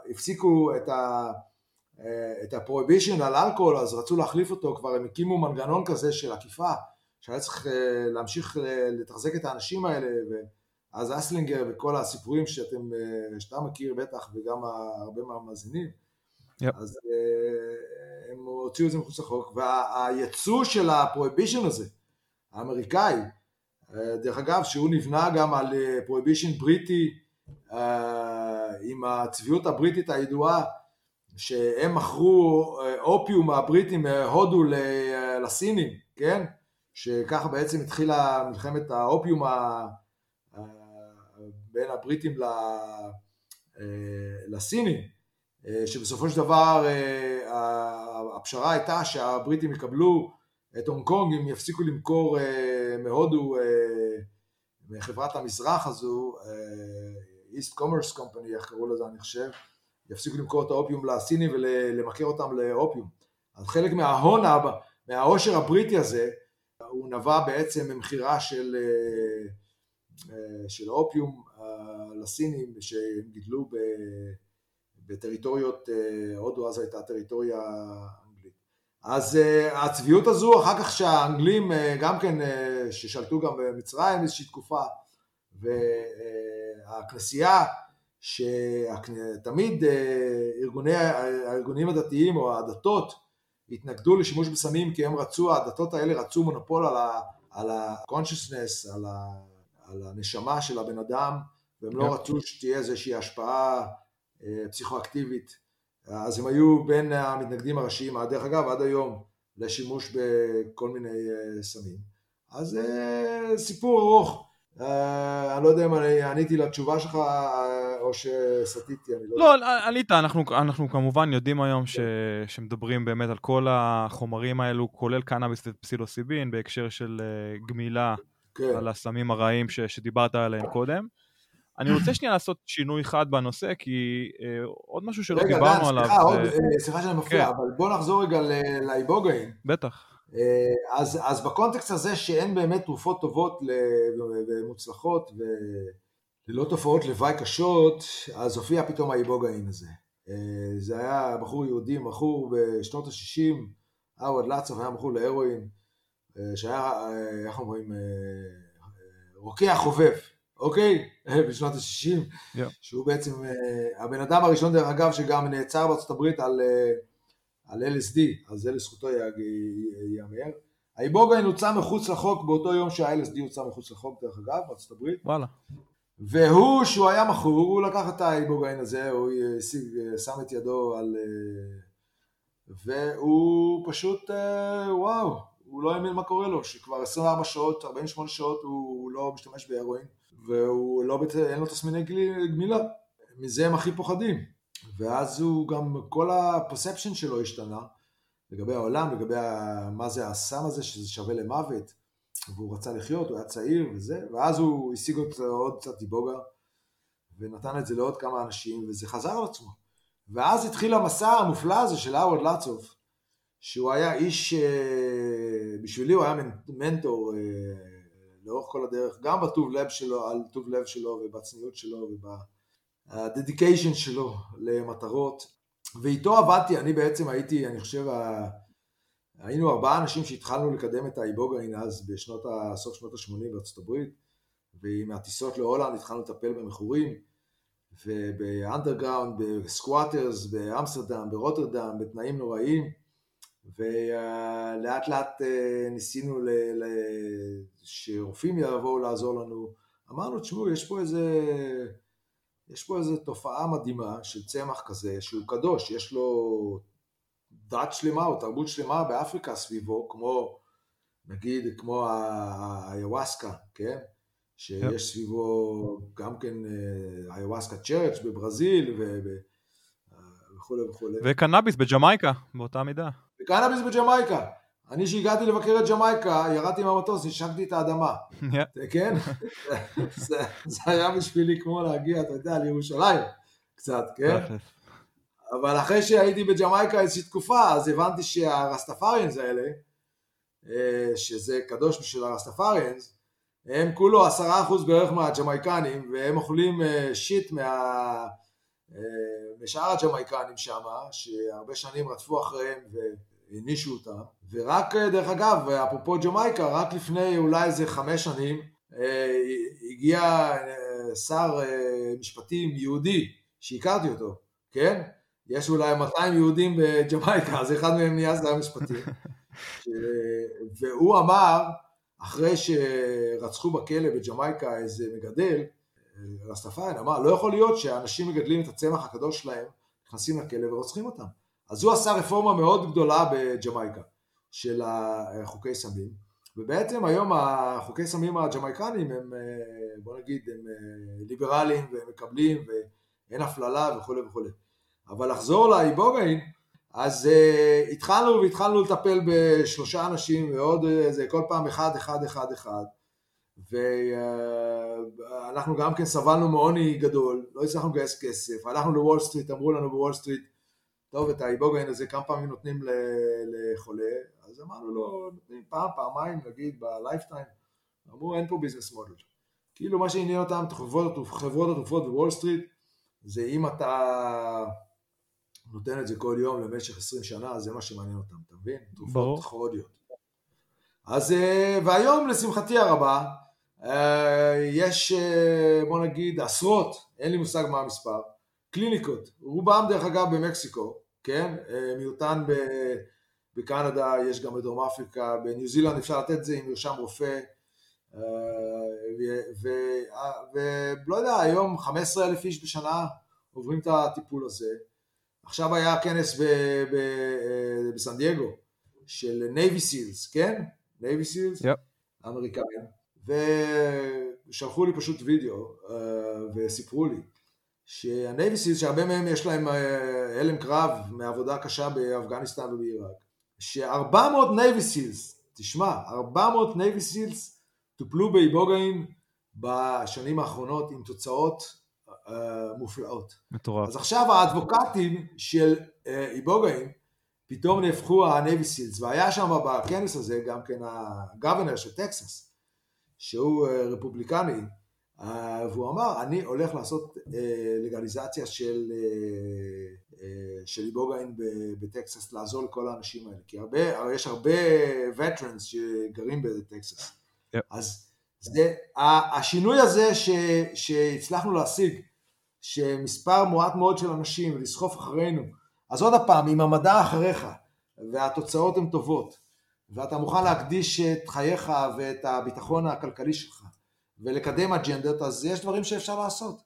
שהפסיקו את ה... את הפרויבישן על אלכוהול, אז רצו להחליף אותו, כבר הם הקימו מנגנון כזה של עקיפה, שהיה צריך אה, להמשיך אה, לתחזק את האנשים האלה, ואז אסלינגר וכל הסיפורים שאתם, אה, שאתה מכיר בטח, וגם הרבה מהמאזינים, yep. אז הם הוציאו את זה מחוץ לחוק, והייצוא של הפרויבישן הזה, האמריקאי, דרך אגב, שהוא נבנה גם על פרויבישן בריטי, עם הצביעות הבריטית הידועה, שהם מכרו אופיום הבריטים מהודו לסינים, כן? שככה בעצם התחילה מלחמת האופיום בין הבריטים לסינים, שבסופו של דבר הפשרה הייתה שהבריטים יקבלו את הונג קונג אם יפסיקו למכור מהודו, מחברת המזרח הזו, East Commerce Company, איך קראו לזה אני חושב, יפסיקו למכור את האופיום לסינים ולמכר אותם לאופיום. אז חלק מההון, מהעושר הבריטי הזה, הוא נבע בעצם ממכירה של, אה, אה, של אופיום אה, לסינים שהם גידלו בטריטוריות, הודו אז הייתה טריטוריה אנגלית. אז הצביעות הזו, אחר כך שהאנגלים גם כן, ששלטו גם במצרים איזושהי תקופה, והכנסייה, שתמיד ארגוני, הארגונים הדתיים או הדתות התנגדו לשימוש בסמים כי הם רצו, הדתות האלה רצו מונופול על ה-consciousness, על, ה, על הנשמה של הבן אדם, והם לא רצו שתהיה איזושהי השפעה אה, פסיכואקטיבית. אז הם היו בין המתנגדים הראשיים, דרך אגב, עד היום, לשימוש בכל מיני אה, סמים. אז אה, סיפור ארוך. אני לא יודע אם אני עניתי לתשובה שלך או שסטיתי, אני לא... לא, ענית, אנחנו, אנחנו כמובן יודעים היום ש, שמדברים באמת על כל החומרים האלו, כולל קנאביס ופסילוסיבין, בהקשר של גמילה כן. על הסמים הרעים ש, שדיברת עליהם קודם. אני רוצה שנייה לעשות שינוי אחד בנושא, כי uh, עוד משהו שלא רגע, דיברנו דן, עליו... רגע, דן, סליחה, זה... סליחה שאני מפריע, כן. אבל בוא נחזור רגע לאיבוגאין. בטח. אז, אז בקונטקסט הזה שאין באמת תרופות טובות ומוצלחות ו... ללא תופעות לוואי קשות, אז הופיע פתאום האיבוגאין הזה. אה, זה היה בחור יהודי, בחור בשנות ה-60, אהוד לצוף היה בחור להרואין, אה, שהיה, אה, איך אומרים, רוקח חובב, אוקיי? בשנות ה-60, yeah. שהוא בעצם הבן אדם הראשון דרך אגב שגם נעצר בארצות הברית על, על LSD, אז זה לזכותו ייאמר. האיבוגאין הוצא מחוץ לחוק באותו יום שה-LSD הוצא מחוץ לחוק דרך אגב בארצות הברית. וואלה. והוא, שהוא היה מכור, הוא לקח את האיבוגאין הזה, הוא השיג, שם את ידו על... והוא פשוט, וואו, הוא לא האמין מה קורה לו, שכבר 24 שעות, 48 שעות הוא לא משתמש בהרואין, והוא לא, אין לו תסמיני גמילה, מזה הם הכי פוחדים. ואז הוא גם, כל הפרספשן שלו השתנה, לגבי העולם, לגבי מה זה הסם הזה, שזה שווה למוות. והוא רצה לחיות, הוא היה צעיר וזה, ואז הוא השיג עוד קצת דיבוגה, ונתן את זה לעוד כמה אנשים, וזה חזר על עצמו. ואז התחיל המסע המופלא הזה של האוורד לצוף, שהוא היה איש, אה, בשבילי הוא היה מנטור אה, לאורך כל הדרך, גם בטוב לב שלו, על טוב לב שלו ובצניעות שלו ובדדיקיישן שלו למטרות, ואיתו עבדתי, אני בעצם הייתי, אני חושב, היינו ארבעה אנשים שהתחלנו לקדם את האיבוגאין אז בשנות, ה... סוף שנות ה-80 בארצות הברית, ועם הטיסות להולנד התחלנו לטפל במכורים, ובאנדרגראונד, בסקואטרס, באמסטרדם, ברוטרדם, בתנאים נוראים, ולאט לאט אה, ניסינו ל... שרופאים יבואו לעזור לנו. אמרנו, תשמעו, יש פה איזה... יש פה איזו תופעה מדהימה של צמח כזה שהוא קדוש, יש לו דת שלמה או תרבות שלמה באפריקה סביבו, כמו נגיד כמו האיוואסקה, כן? שיש סביבו גם כן איוואסקה צ'רץ' בברזיל וכולי וכולי. וקנאביס בג'מייקה באותה מידה. וקנאביס בג'מייקה. אני שהגעתי לבקר את ג'מייקה, ירדתי מהמטוס, נשקתי את האדמה. כן? זה, זה היה בשבילי כמו להגיע, אתה יודע, לירושלים קצת, כן? אבל אחרי שהייתי בג'מייקה איזושהי תקופה, אז הבנתי שהרסטפריאנס האלה, אה, שזה קדוש בשביל הרסטפריאנס, הם כולו עשרה אחוז בערך מהג'מייקנים, והם אוכלים אה, שיט מה... אה, משאר הג'מייקנים שם, שהרבה שנים רדפו אחריהם והענישו אותם, ורק, דרך אגב, אפרופו ג'מייקה, רק לפני אולי איזה חמש שנים, הגיע שר משפטים יהודי, שהכרתי אותו, כן? יש אולי 200 יהודים בג'מייקה, אז אחד מהם נהיה שר המשפטים. והוא אמר, אחרי שרצחו בכלא בג'מייקה איזה מגדל, רסטפארין אמר, לא יכול להיות שאנשים מגדלים את הצמח הקדוש שלהם, נכנסים לכלא ורוצחים אותם. אז הוא עשה רפורמה מאוד גדולה בג'מייקה, של החוקי סמים, ובעצם היום החוקי סמים הג'מייקנים הם, בוא נגיד, הם ליברליים והם מקבלים ואין הפללה וכולי וכולי. אבל לחזור לאיבוגאין, אז אה, התחלנו והתחלנו לטפל בשלושה אנשים ועוד איזה כל פעם אחד אחד אחד אחד ואנחנו גם כן סבלנו מעוני גדול, לא הצלחנו לגייס כסף, הלכנו לוול סטריט, אמרו לנו בוול סטריט טוב את האיבוגאין הזה כמה פעמים נותנים לחולה, אז אמרנו לו נותנים פעם פעמיים נגיד ב lifetime, אמרו אין פה business model, כאילו מה שעניין אותם חברות התרופות בוול סטריט זה אם אתה נותן את זה כל יום למשך 20 שנה, זה מה שמעניין אותם, אתה מבין? תרופות כרוניות. אז, אה, והיום לשמחתי הרבה, אה, יש אה, בוא נגיד עשרות, אין לי מושג מה המספר, קליניקות, רובם דרך אגב במקסיקו, כן? מיעוטן בקנדה, יש גם בדרום אפריקה, בניו זילנד אפשר לתת את זה עם מרשם רופא, ולא יודע, היום 15 אלף איש בשנה עוברים את הטיפול הזה, עכשיו היה כנס ב, ב, אה, בסן דייגו של Navy SEALs, כן? Navy SEALs, yep. אמריקאים, ושלחו לי פשוט וידאו וסיפרו לי שה Navy SEALs, שהרבה מהם יש להם אה, הלם קרב מעבודה קשה באפגניסטן ובעיראק, ש-400 Navy SEALs, תשמע, 400 Navy SEALs טופלו באיבוגאין בשנים האחרונות עם תוצאות אה, מופלאות. מטורף. אז עכשיו האדבוקטים של אה, איבוגאין פתאום נהפכו ה Navy SEALs, והיה שם בכנס הזה גם כן ה governor של טקסס, שהוא רפובליקני, והוא אמר, אני הולך לעשות uh, לגליזציה של, uh, של איבוגאים בטקסס, לעזור לכל האנשים האלה, כי הרבה, יש הרבה veterans שגרים בטקסס. Yep. אז זה, השינוי הזה ש, שהצלחנו להשיג שמספר מועט מאוד של אנשים ולסחוף אחרינו, אז עוד פעם, אם המדע אחריך והתוצאות הן טובות ואתה מוכן להקדיש את חייך ואת הביטחון הכלכלי שלך ולקדם אג'נדות, אז יש דברים שאפשר לעשות.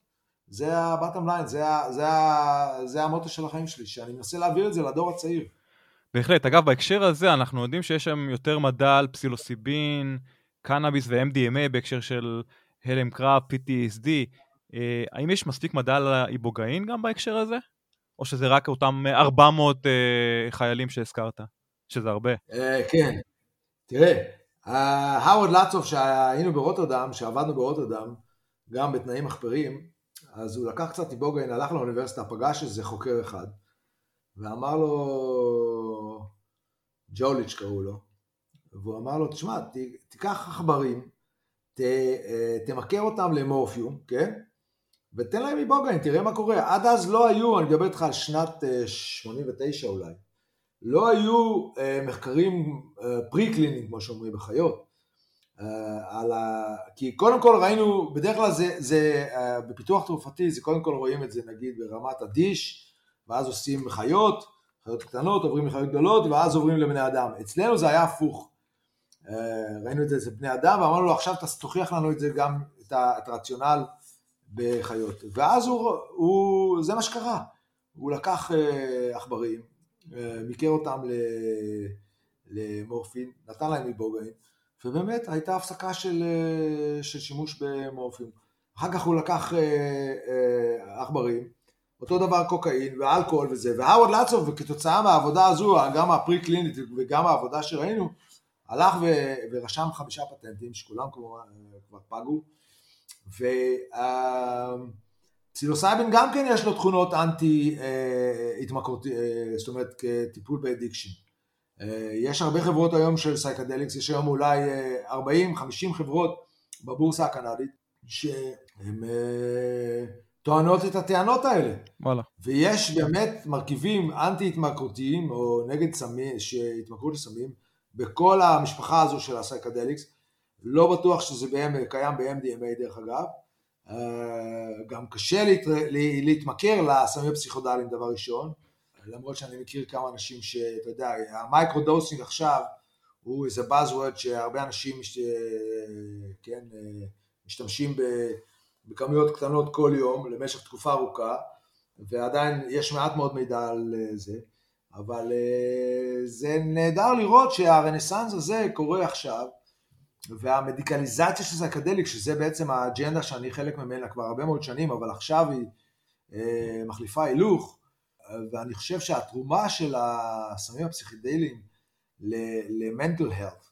זה ה-bottom line, זה, זה, זה המוטו של החיים שלי, שאני מנסה להעביר את זה לדור הצעיר. בהחלט. אגב, בהקשר הזה אנחנו יודעים שיש שם יותר מדע על פסילוסיבין, קנאביס ו-MDMA בהקשר של הלם קרב, PTSD. אה, האם יש מספיק מדע על האיבוגאין גם בהקשר הזה? או שזה רק אותם 400 אה, חיילים שהזכרת? שזה הרבה. אה, כן. תראה, האוורד לצוף שהיינו ברוטרדם, שעבדנו ברוטרדם, גם בתנאים מחפרים, אז הוא לקח קצת איבוגאין, הלך לאוניברסיטה, פגש איזה חוקר אחד, ואמר לו, ג'וליץ' קראו לו, והוא אמר לו, תשמע, תיקח עכברים, תמכר אותם למורפיום, כן? ותן להם מבוגן, תראה מה קורה. עד אז לא היו, אני מדבר איתך על שנת 89 אה, אולי, לא היו אה, מחקרים פרי אה, כמו שאומרים בחיות. על ה... כי קודם כל ראינו, בדרך כלל זה, זה בפיתוח תרופתי, זה קודם כל רואים את זה נגיד ברמת הדיש, ואז עושים חיות, חיות קטנות, עוברים לחיות גדולות, ואז עוברים לבני אדם. אצלנו זה היה הפוך. ראינו את זה אצל בני אדם, ואמרנו לו עכשיו תוכיח לנו את זה גם, את הרציונל בחיות. ואז הוא, הוא, זה מה שקרה, הוא לקח אה, עכברים, אה, מיקר אותם למורפין, נתן להם מבוגאין, ובאמת הייתה הפסקה של, אה, של שימוש במורפין. אחר כך הוא לקח עכברים, אותו דבר קוקאין ואלכוהול וזה, והאוורד לצוב, וכתוצאה מהעבודה הזו, גם הפרי קלינית וגם העבודה שראינו, הלך ו, ורשם חמישה פטנטים, שכולם כמובן כבר פגו, ופסילוסייבין גם כן יש לו תכונות אנטי התמכרות, זאת אומרת כטיפול ב addiction. יש הרבה חברות היום של psychedelics, יש היום אולי 40-50 חברות בבורסה הקנדית, שהן טוענות את הטענות האלה. וואלה. ויש באמת מרכיבים אנטי התמכרותיים או נגד סמים, שהתמכרות לסמים, בכל המשפחה הזו של ה psychedelics. לא בטוח שזה קיים ב-MDMA דרך אגב. אה, גם קשה להת... להתמכר לסמים הפסיכודליים דבר ראשון, למרות שאני מכיר כמה אנשים שאתה יודע, ה micro dosing עכשיו הוא איזה buzzword שהרבה אנשים מש... כן, אה, משתמשים ב... בכמויות קטנות כל יום למשך תקופה ארוכה, ועדיין יש מעט מאוד מידע על אה, זה, אבל אה, זה נהדר לראות שהרנסאנס הזה קורה עכשיו, והמדיקליזציה של psychedelic, שזה בעצם האג'נדה שאני חלק ממנה כבר הרבה מאוד שנים, אבל עכשיו היא אה, מחליפה הילוך, ואני חושב שהתרומה של הסמים הפסיכדליים ל mental health,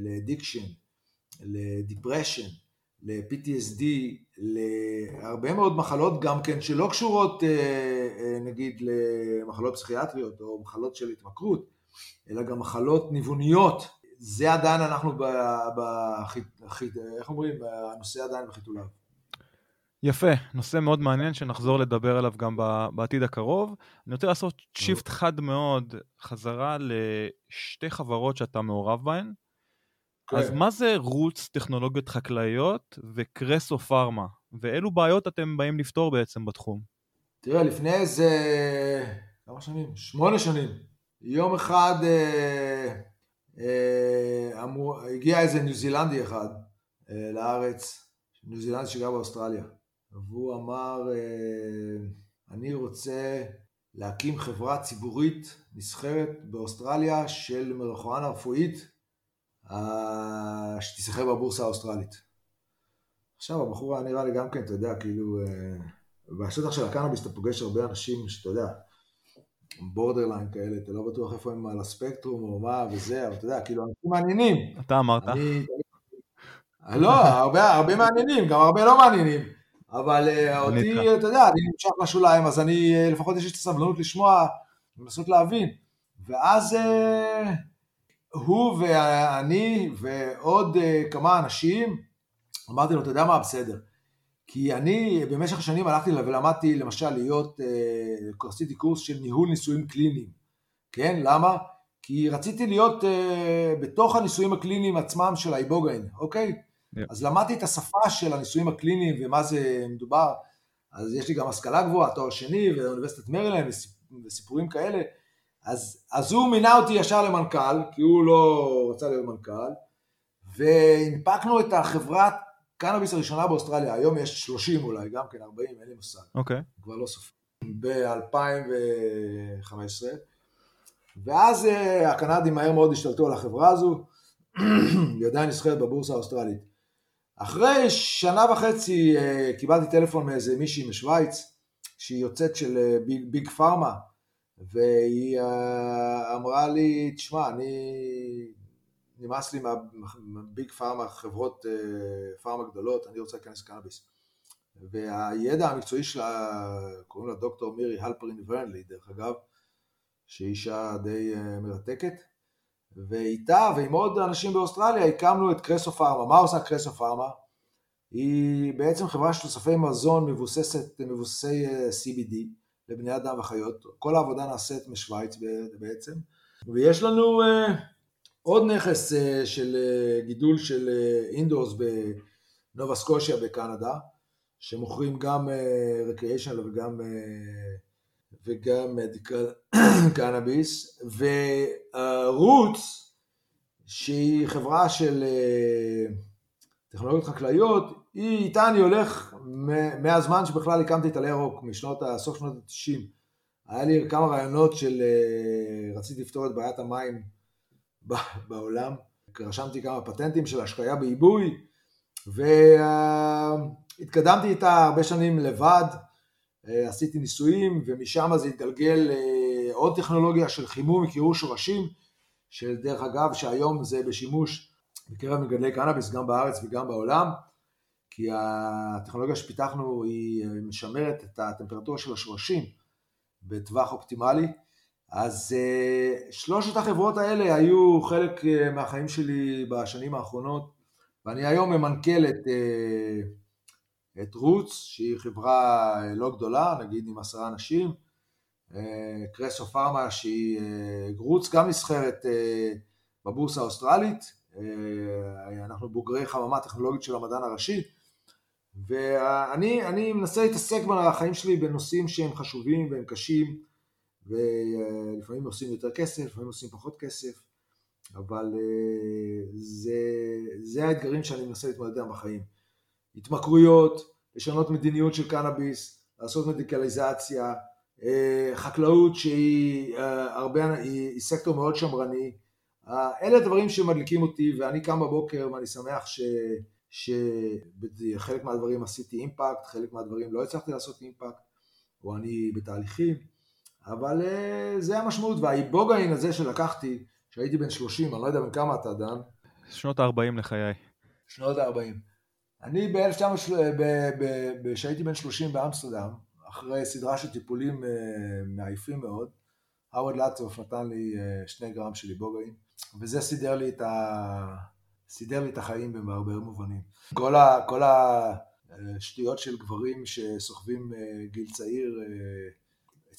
ל addiction, ל depression, ל-PTSD, להרבה מאוד מחלות גם כן שלא קשורות אה, אה, נגיד למחלות פסיכיאטריות או מחלות של התמכרות, אלא גם מחלות ניווניות. זה עדיין אנחנו, ב, ב, איך אומרים, הנושא עדיין בחיתוליו. יפה, נושא מאוד מעניין שנחזור לדבר עליו גם בעתיד הקרוב. אני רוצה לעשות שיפט חד מאוד חזרה לשתי חברות שאתה מעורב בהן. אז כן. מה זה רוץ טכנולוגיות חקלאיות וקרסו פארמה? ואילו בעיות אתם באים לפתור בעצם בתחום? תראה, לפני איזה... כמה שנים? שמונה שנים. יום אחד אה, אה, אמור, הגיע איזה ניו זילנדי אחד אה, לארץ, ניו זילנדי שגר באוסטרליה, והוא אמר, אה, אני רוצה להקים חברה ציבורית נסחרת באוסטרליה של מריחואנה רפואית שתיסחר בבורסה האוסטרלית. עכשיו הבחור היה נראה לי גם כן, אתה יודע, כאילו, בשטח של הקנאביס אתה פוגש הרבה אנשים שאתה יודע, borderline כאלה, אתה לא בטוח איפה הם על הספקטרום או מה וזה, אבל אתה יודע, כאילו, אנשים מעניינים. אתה אמרת. אני... לא, הרבה, הרבה מעניינים, גם הרבה לא מעניינים. אבל אה, אותי, אתה יודע, אני נמשך לשוליים, אז אני, אה, לפחות יש לי את הסבלנות לשמוע, לנסות להבין. ואז הוא ואני ועוד אה, כמה אנשים, אמרתי לו, אתה יודע מה, בסדר. כי אני במשך השנים הלכתי ולמדתי למשל להיות, אה, עשיתי קורס של ניהול ניסויים קליניים, כן? למה? כי רציתי להיות אה, בתוך הניסויים הקליניים עצמם של האיבוגאין, אוקיי? Yeah. אז למדתי את השפה של הניסויים הקליניים ומה זה מדובר, אז יש לי גם השכלה גבוהה, תואר שני ואוניברסיטת מרילנד וסיפורים כאלה, אז, אז הוא מינה אותי ישר למנכ"ל, כי הוא לא רצה להיות מנכ"ל, והנפקנו את החברת קנאביס הראשונה באוסטרליה, היום יש 30 אולי, גם כן 40, אין לי מושג. אוקיי. Okay. כבר לא סופר. ב-2015, ואז אה, הקנדים מהר מאוד השתלטו על החברה הזו, היא עדיין נסחרת בבורסה האוסטרלית. אחרי שנה וחצי אה, קיבלתי טלפון מאיזה מישהי משוויץ, שהיא יוצאת של אה, ביג, ביג פארמה, והיא אמרה לי, תשמע, אני, נמאס לי מהביג פארמה, חברות אה, פארמה גדולות, אני רוצה להיכנס לקנאביס. והידע המקצועי שלה, קוראים לה דוקטור מירי הלפרין ורנלי, דרך אגב, שהיא אישה די אה, מרתקת, ואיתה ועם עוד אנשים באוסטרליה הקמנו את קרסו פארמה. מה עושה קרסו פארמה? היא בעצם חברה של תוספי מזון מבוססת, מבוססי CBD, לבני אדם וחיות. כל העבודה נעשית משוויץ בעצם. ויש לנו עוד נכס uh, של uh, גידול של אינדורס בנובה סקושיה בקנדה, שמוכרים גם רקריאיישנל וגם, וגם מדיקל קנאביס, ורוץ, שהיא חברה של טכנולוגיות חקלאיות, היא, איתה אני הולך מהזמן שבכלל הקמתי את עלי ירוק, משנות, סוף שנות ה-90. היה לי כמה רעיונות של, אה, רציתי לפתור את בעיית המים בעולם. רשמתי כמה פטנטים של השקיה בעיבוי, והתקדמתי איתה הרבה שנים לבד, אה, עשיתי ניסויים ומשם זה התגלגל לעוד טכנולוגיה של חימום וקירור שורשים, שדרך אגב שהיום זה בשימוש בקרב מגדלי קנאביס גם בארץ וגם בעולם, כי הטכנולוגיה שפיתחנו היא משמרת את הטמפרטורה של השורשים בטווח אופטימלי, אז שלושת החברות האלה היו חלק מהחיים שלי בשנים האחרונות, ואני היום ממנכ"ל את את רוץ, שהיא חברה אה, לא גדולה, נגיד עם עשרה אנשים, אה, קרסו פארמה שהיא אה, רוץ גם נסחרת בבורסה האוסטרלית, אנחנו בוגרי חממה טכנולוגית של המדען הראשי, ואני מנסה להתעסק בחיים שלי בנושאים שהם חשובים והם קשים, ולפעמים עושים יותר כסף, לפעמים עושים פחות כסף, אבל זה, זה האתגרים שאני מנסה להתמודד בחיים. התמכרויות, לשנות מדיניות של קנאביס, לעשות מדיקליזציה, אה, חקלאות שהיא אה, הרבה, היא, היא סקטור מאוד שמרני, אה, אלה הדברים שמדליקים אותי ואני קם בבוקר ואני שמח ש, שחלק מהדברים עשיתי אימפקט, חלק מהדברים לא הצלחתי לעשות אימפקט, או אני בתהליכים, אבל זה המשמעות, והאיבוגאין הזה שלקחתי, שהייתי בן 30, אני לא יודע בן כמה אתה דן. שנות ה-40 לחיי. שנות ה-40. אני ב כשהייתי בן 30 באמסטרדם, אחרי סדרה של טיפולים אה, מעייפים מאוד, האוורד לטוף נתן לי אה, שני גרם של איבוגאין, וזה סידר לי את, ה... סידר לי את החיים בהרבה מובנים. כל, ה... כל השטויות של גברים שסוחבים אה, גיל צעיר,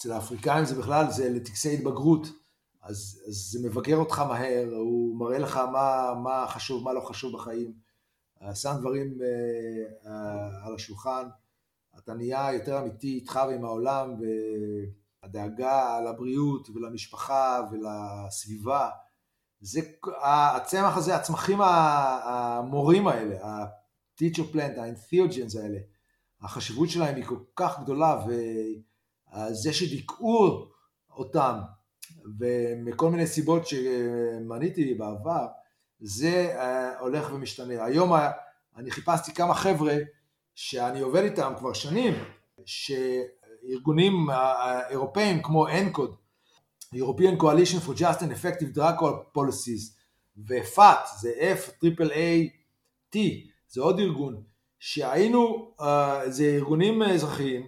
אצל האפריקאים זה בכלל, זה לטקסי התבגרות, אז, אז זה מבקר אותך מהר, הוא מראה לך מה, מה חשוב, מה לא חשוב בחיים. שם דברים אה, אה, על השולחן, אתה נהיה יותר אמיתי איתך ועם העולם, והדאגה לבריאות ולמשפחה ולסביבה, זה, הצמח הזה, הצמחים המורים האלה, ה-teacher plant, ה-entheogens האלה, החשיבות שלהם היא כל כך גדולה, וזה שדיכאו אותם, ומכל מיני סיבות שמניתי בעבר, זה uh, הולך ומשתנה. היום אני חיפשתי כמה חבר'ה שאני עובד איתם כבר שנים, שארגונים אה, אירופאים כמו ENCOD, European Coalition for Just and Effective Drug Policies, ו-FAT, זה F-A-A-T, זה עוד ארגון, שהיינו, זה ארגונים אזרחיים,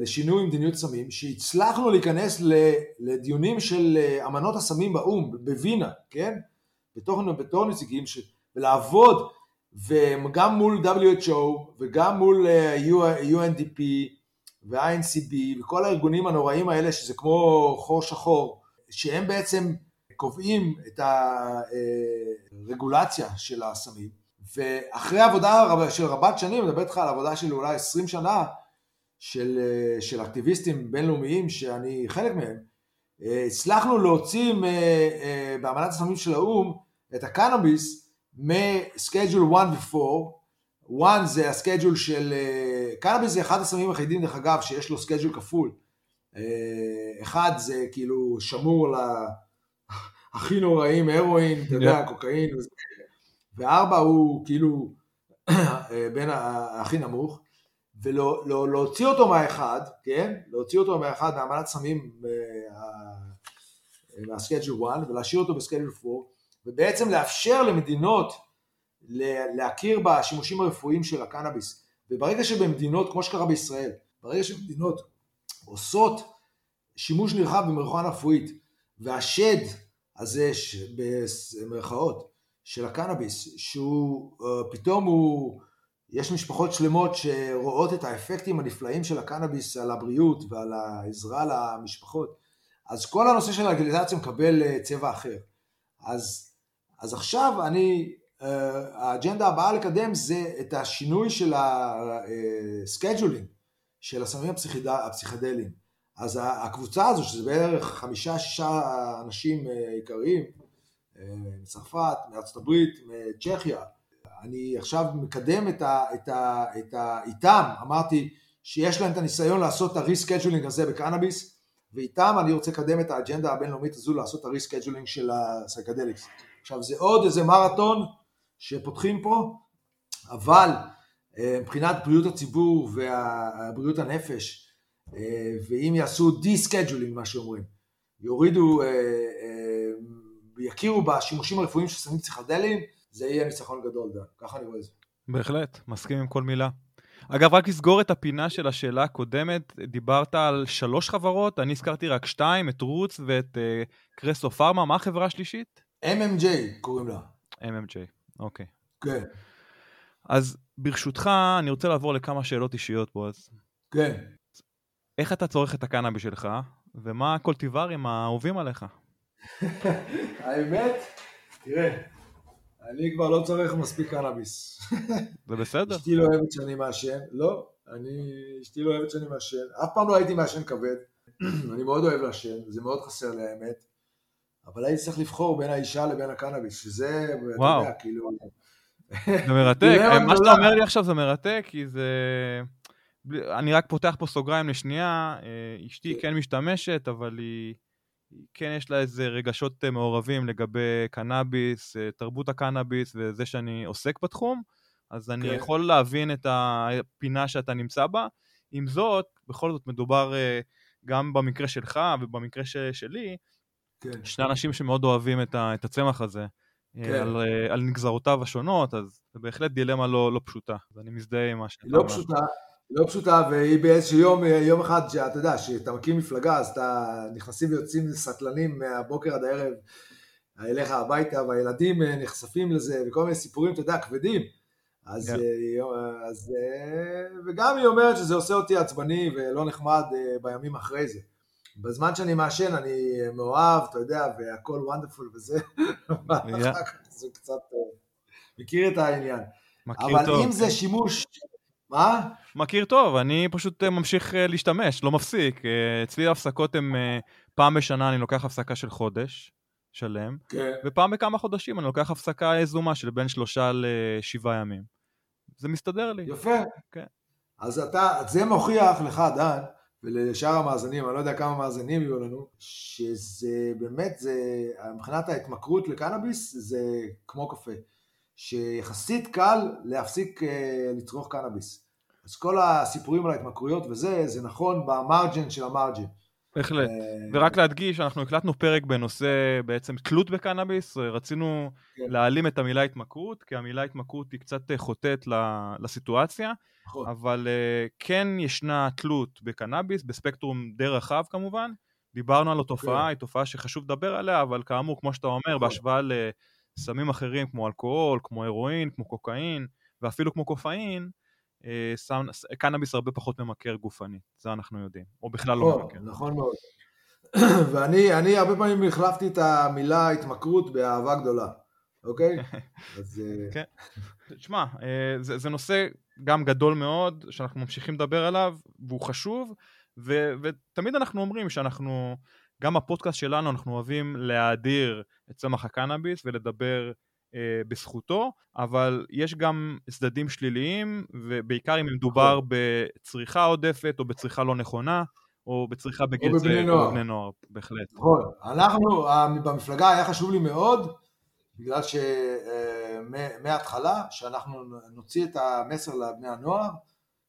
לשינוי מדיניות סמים, שהצלחנו להיכנס לדיונים של אמנות הסמים באו"ם, בווינה, כן? בתור, בתור נציגים, ש... ולעבוד, וגם מול WHO וגם מול אה, UNDP ו-INCB וכל הארגונים הנוראים האלה שזה כמו חור שחור, שהם בעצם קובעים את הרגולציה של הסמים, ואחרי עבודה של רבת שנים, אני מדבר איתך על עבודה של אולי 20 שנה, של, אה, של אקטיביסטים בינלאומיים שאני חלק מהם, אה, הצלחנו להוציא באמנת הסמים של האו"ם את הקנאביס מ schedule 1 ו-4, 1 זה ה schedule של, אה, קנאביס זה אחד הסמים היחידים דרך אגב שיש לו schedule כפול, אה, אחד זה כאילו שמור ל... הכי נוראים, הרואין, אתה יודע, קוקאין, וארבע הוא כאילו בין הכי נמוך, ולהוציא אותו מהאחד, כן? להוציא אותו מהאחד מהאמנת סמים מהסקייג'ל 1 ולהשאיר אותו בסקייג'ל 4 ובעצם לאפשר למדינות להכיר בשימושים הרפואיים של הקנאביס. וברגע שבמדינות, כמו שקרה בישראל, ברגע שמדינות עושות שימוש נרחב במריחואנה רפואית, והשד הזה, במרכאות, של הקנאביס, שהוא אה, פתאום הוא, יש משפחות שלמות שרואות את האפקטים הנפלאים של הקנאביס על הבריאות ועל העזרה למשפחות, אז כל הנושא של הלגליזציה מקבל אה, צבע אחר. אז, אז עכשיו אני, אה, האג'נדה הבאה לקדם זה את השינוי של ה scheduling של הסמים הפסיכדליים. אז הקבוצה הזו, שזה בערך חמישה, שישה אנשים עיקריים, מצרפת, מארצות הברית, מצ'כיה, אני עכשיו מקדם את ה, את ה, את ה, איתם, אמרתי שיש להם את הניסיון לעשות את ה rescheduling הזה בקנאביס, ואיתם אני רוצה לקדם את האג'נדה הבינלאומית הזו לעשות את ה rescheduling של ה psychedelics. עכשיו זה עוד איזה מרתון שפותחים פה, אבל אה, מבחינת בריאות הציבור ובריאות הנפש, אה, ואם יעשו de-scheduling, מה שאומרים, יורידו, ויכירו בשימושים הרפואיים של סמים פסיכדליים, זה יהיה ניצחון גדול, דן. ככה אני רואה את זה. בהחלט, מסכים עם כל מילה. אגב, רק לסגור את הפינה של השאלה הקודמת, דיברת על שלוש חברות, אני הזכרתי רק שתיים, את רוץ ואת אה, קרסו פארמה, מה החברה השלישית? MMJ קוראים לה. MMJ, אוקיי. כן. אז ברשותך, אני רוצה לעבור לכמה שאלות אישיות פה, אז... כן. איך אתה צורך את הקנאבי שלך, ומה הקולטיברים האהובים עליך? האמת, תראה, אני כבר לא צורך מספיק קנאביס. זה בסדר. אשתי לא אוהבת שאני מעשן, לא, אני, אשתי לא אוהבת שאני מעשן, אף פעם לא הייתי מעשן כבד, אני מאוד אוהב לעשן, זה מאוד חסר לי האמת, אבל הייתי צריך לבחור בין האישה לבין הקנאביס, שזה, וואו. אתה יודע, כאילו... זה מרתק, מה שאתה אומר לי עכשיו זה מרתק, כי זה... אני רק פותח פה סוגריים לשנייה, אה, אשתי כן משתמשת, אבל היא... כן יש לה איזה רגשות אה, מעורבים לגבי קנאביס, אה, תרבות הקנאביס וזה שאני עוסק בתחום, אז אני כן. יכול להבין את הפינה שאתה נמצא בה. עם זאת, בכל זאת מדובר אה, גם במקרה שלך ובמקרה שלי, כן. שני אנשים שמאוד אוהבים את, ה, את הצמח הזה. כן. על, על נגזרותיו השונות, אז זה בהחלט דילמה לא, לא פשוטה, אז אני מזדהה עם מה שאתה לא אומר. לא פשוטה, לא פשוטה, והיא באיזשהו יום, יום אחד, שאתה יודע, כשאתה מקים מפלגה, אז אתה נכנסים ויוצאים סטלנים מהבוקר עד הערב אליך הביתה, והילדים אה, נחשפים לזה, וכל מיני סיפורים, אתה יודע, כבדים. אז, yeah. אה, אז, אה, וגם היא אומרת שזה עושה אותי עצבני ולא נחמד בימים אחרי זה. בזמן שאני מעשן אני מאוהב, אתה יודע, והכל וונדפול וזה, yeah. זה קצת, מכיר את העניין. אבל טוב. אם זה שימוש מה? מכיר טוב, אני פשוט אה, ממשיך אה, להשתמש, לא מפסיק. אה, אצלי ההפסקות הן פעם בשנה אני לוקח הפסקה של חודש שלם, כן. ופעם בכמה חודשים אני לוקח הפסקה יזומה של בין שלושה לשבעה ימים. זה מסתדר לי. יפה. כן. אז אתה, זה מוכיח לך, דן, ולשאר המאזינים, אני לא יודע כמה מאזינים יהיו לנו, שזה באמת, זה, מבחינת ההתמכרות לקנאביס, זה כמו קפה. שיחסית קל להפסיק לצרוך קנאביס. אז כל הסיפורים על ההתמכרויות וזה, זה נכון במרג'ן של המרג'ן. בהחלט. אה, ורק להדגיש, אנחנו הקלטנו פרק בנושא בעצם תלות בקנאביס, רצינו כן. להעלים את המילה התמכרות, כי המילה התמכרות היא קצת חוטאת לסיטואציה, נכון. אבל אה, כן ישנה תלות בקנאביס, בספקטרום די רחב כמובן. דיברנו על התופעה, כן. היא תופעה שחשוב לדבר עליה, אבל כאמור, כמו שאתה אומר, נכון. בהשוואה לסמים אחרים כמו אלכוהול, כמו הרואין, כמו קוקאין, ואפילו כמו קופאין, אה, סאונד, קנאביס הרבה פחות ממכר גופני, זה אנחנו יודעים, או בכלל לא ממכר. נכון מאוד. ואני הרבה פעמים החלפתי את המילה התמכרות באהבה גדולה, אוקיי? אז... אה, כן. תשמע, אה, זה, זה נושא גם גדול מאוד, שאנחנו ממשיכים לדבר עליו, והוא חשוב, ו, ותמיד אנחנו אומרים שאנחנו, גם הפודקאסט שלנו, אנחנו אוהבים להאדיר את צמח הקנאביס ולדבר בזכותו, אבל יש גם צדדים שליליים, ובעיקר אם מדובר נכון. בצריכה עודפת או בצריכה לא נכונה, או בצריכה בגיל צעיר, או בבני נוער, בהחלט. נכון. אנחנו, במפלגה היה חשוב לי מאוד, בגלל שמההתחלה, אה, שאנחנו נוציא את המסר לבני הנוער,